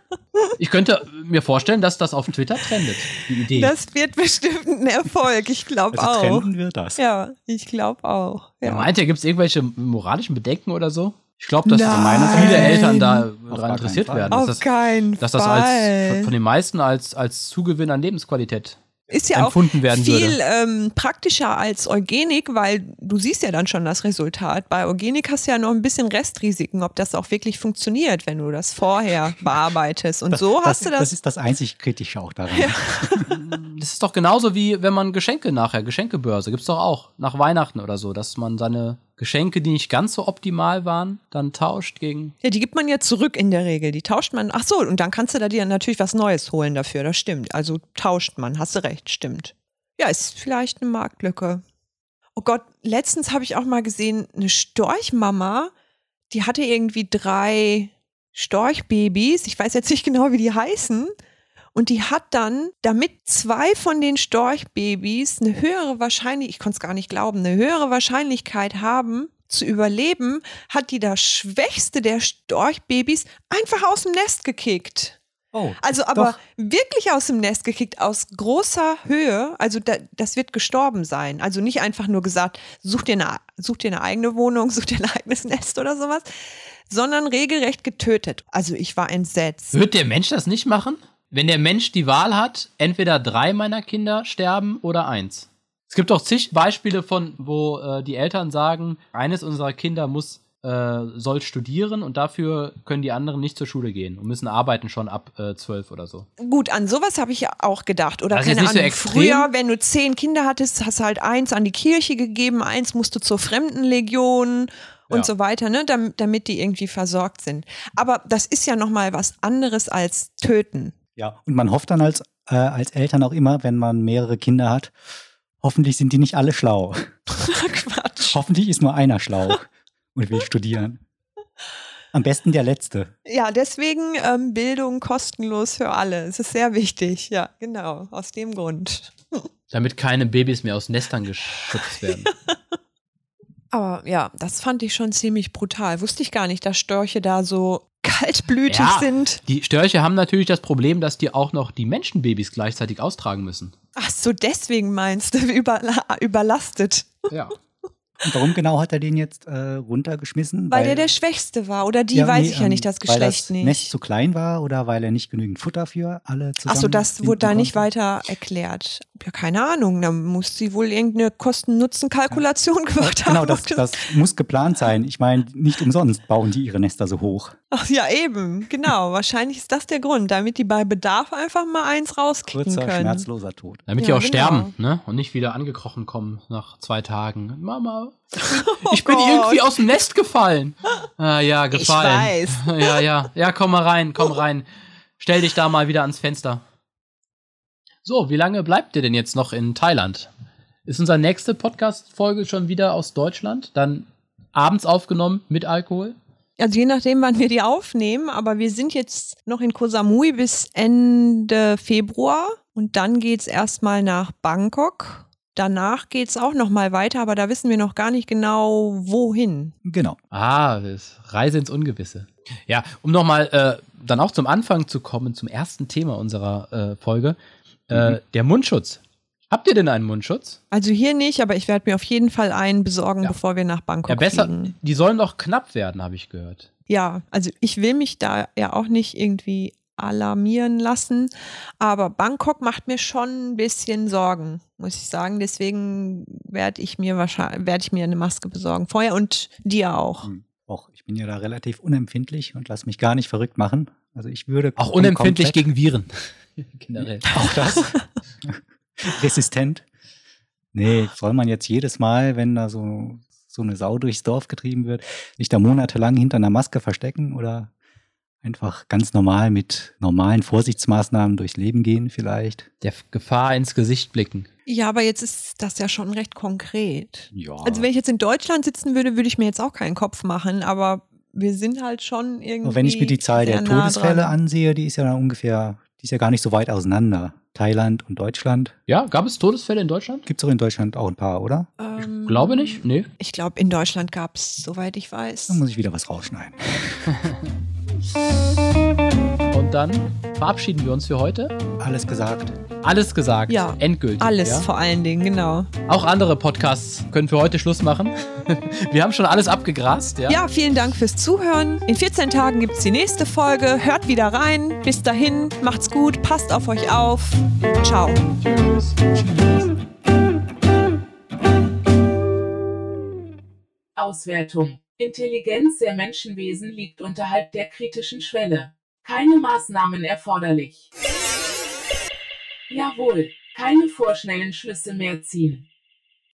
Ich könnte mir vorstellen, dass das auf Twitter trendet, die Idee. Das wird bestimmt ein Erfolg. Ich glaube Also auch. trenden wir das. Ja, ich glaube auch. Ja. Ja. Meint ihr, gibt es irgendwelche moralischen Bedenken oder so? Ich glaube, dass Nein. viele Eltern da daran interessiert werden. Auf Dass das, keinen dass das als, von den meisten als, als Zugewinn an Lebensqualität ist ja auch empfunden werden viel ähm, praktischer als Eugenik, weil du siehst ja dann schon das Resultat. Bei Eugenik hast du ja noch ein bisschen Restrisiken, ob das auch wirklich funktioniert, wenn du das vorher bearbeitest. Und so hast du Das das. ist das einzig Kritische auch daran. Das ist doch genauso wie wenn man Geschenke nachher, Geschenkebörse, gibt's doch auch nach Weihnachten oder so, dass man seine Geschenke, die nicht ganz so optimal waren, dann tauscht gegen. ja, die gibt man ja zurück in der Regel. Die tauscht man. Ach so, und dann kannst du da dir natürlich was Neues holen dafür. Das stimmt. Also tauscht man. Hast du recht, stimmt. Ja, ist vielleicht eine Marktlücke. Oh Gott, letztens habe ich auch mal gesehen, eine Storchmama, die hatte irgendwie drei Storchbabys. Ich weiß jetzt nicht genau, wie die heißen. Und die hat dann, damit zwei von den Storchbabys eine höhere Wahrscheinlichkeit, ich konnte es gar nicht glauben, eine höhere Wahrscheinlichkeit haben zu überleben, hat die das schwächste der Storchbabys einfach aus dem Nest gekickt. Oh, Also aber doch. wirklich aus dem Nest gekickt, aus großer Höhe. Also da, das wird gestorben sein. Also nicht einfach nur gesagt, such dir, eine, such dir eine eigene Wohnung, such dir ein eigenes Nest oder sowas, sondern regelrecht getötet. Also ich war entsetzt. Wird der Mensch das nicht machen? Wenn der Mensch die Wahl hat, entweder drei meiner Kinder sterben oder eins. Es gibt doch zig Beispiele von, wo äh, die Eltern sagen, eines unserer Kinder muss äh, soll studieren und dafür können die anderen nicht zur Schule gehen und müssen arbeiten schon ab äh, zwölf oder so. Gut, an sowas habe ich ja auch gedacht. Oder ist keine so Ahnung, extrem. früher, wenn du zehn Kinder hattest, hast du halt eins an die Kirche gegeben, eins musste zur Fremdenlegion und Ja. so weiter, ne, damit, damit die irgendwie versorgt sind. Aber das ist ja nochmal was anderes als töten. Ja, und man hofft dann als, äh, als Eltern auch immer, wenn man mehrere Kinder hat, hoffentlich sind die nicht alle schlau. Quatsch. Hoffentlich ist nur einer schlau und will studieren. Am besten der Letzte. Ja, deswegen ähm, Bildung kostenlos für alle. Es ist sehr wichtig. Ja, genau. Aus dem Grund. Damit keine Babys mehr aus Nestern geschützt werden. Aber ja, das fand ich schon ziemlich brutal. Wusste ich gar nicht, dass Störche da so kaltblütig Ja. sind. Die Störche haben natürlich das Problem, dass die auch noch die Menschenbabys gleichzeitig austragen müssen. Ach so, deswegen meinst du, überla überlastet. Ja. Und warum genau hat er den jetzt äh, runtergeschmissen? Weil, der der Schwächste war. Oder die Ja, weiß nee, ich ja ähm, nicht, das Weil Geschlecht das nicht. Nest zu klein war oder weil er nicht genügend Futter für alle zusammen Ach so, das wurde da nicht weiter erklärt. Ja, keine Ahnung. Da muss sie wohl irgendeine Kosten-Nutzen-Kalkulation gemacht Genau, haben. das, das muss geplant sein. Ich meine, nicht umsonst bauen die ihre Nester so hoch. Ach, ja, eben. Genau. Wahrscheinlich ist das der Grund, damit die bei Bedarf einfach mal eins rauskicken Kurzer, können. schmerzloser Tod. Damit die Ja, auch genau. sterben, ne? Und nicht wieder angekrochen kommen nach zwei Tagen. Mama, Oh ich bin Gott. irgendwie aus dem Nest gefallen. Ah, ja, gefallen. weiß. Ja, ja. Ja, komm mal rein, komm rein. Stell dich da mal wieder ans Fenster. So, wie lange bleibt ihr denn jetzt noch in Thailand? Ist unsere nächste Podcast-Folge schon wieder aus Deutschland? Dann abends aufgenommen mit Alkohol? Also je nachdem, wann wir die aufnehmen, aber wir sind jetzt noch in Koh Samui bis Ende Februar und dann geht's erstmal nach Bangkok. Danach geht's auch noch mal weiter, aber da wissen wir noch gar nicht genau, wohin. Genau. Ah, das Reise ins Ungewisse. Ja, um nochmal äh, dann auch zum Anfang zu kommen, zum ersten Thema unserer äh, Folge. Äh, Mhm. Der Mundschutz. Habt ihr denn einen Mundschutz? Also hier nicht, aber ich werde mir auf jeden Fall einen besorgen, Ja. bevor wir nach Bangkok Ja, besser. fliegen. Die sollen doch knapp werden, habe ich gehört. Ja, also ich will mich da ja auch nicht irgendwie alarmieren lassen, aber Bangkok macht mir schon ein bisschen Sorgen, muss ich sagen. Deswegen werde ich mir wahrscheinlich werde ich mir eine Maske besorgen vorher und dir auch. Hm. Och, ich bin ja da relativ unempfindlich und lass mich gar nicht verrückt machen. Also ich würde Auch unempfindlich gegen Viren. Generell. Auch das? Resistent? Nee, soll man jetzt jedes Mal, wenn da so, so eine Sau durchs Dorf getrieben wird, sich da monatelang hinter einer Maske verstecken oder einfach ganz normal mit normalen Vorsichtsmaßnahmen durchs Leben gehen vielleicht? Der Gefahr ins Gesicht blicken. Ja, aber jetzt ist das ja schon recht konkret. Ja. Also wenn ich jetzt in Deutschland sitzen würde, würde ich mir jetzt auch keinen Kopf machen, aber wir sind halt schon irgendwie. Wenn ich mir die Zahl der nah Todesfälle dran. ansehe, die ist ja ungefähr, die ist ja gar nicht so weit auseinander. Thailand und Deutschland. Ja, gab es Todesfälle in Deutschland? Gibt es auch in Deutschland auch ein paar, oder? Ähm, Glaube nicht. Nee. Ich glaube, in Deutschland gab es, soweit ich weiß. Dann muss ich wieder was rausschneiden. Und dann verabschieden wir uns für heute. Alles gesagt. Alles gesagt. Ja. Endgültig. Alles Ja? vor allen Dingen, genau. Auch andere Podcasts können für heute Schluss machen. wir haben schon alles abgegrast. Ja. Ja, vielen Dank fürs Zuhören. In 14 Tagen gibt es die nächste Folge. Hört wieder rein. Bis dahin, macht's gut, passt auf euch auf. Ciao. Tschüss. Auswertung. Intelligenz der Menschenwesen liegt unterhalb der kritischen Schwelle. Keine Maßnahmen erforderlich. Jawohl, keine vorschnellen Schlüsse mehr ziehen.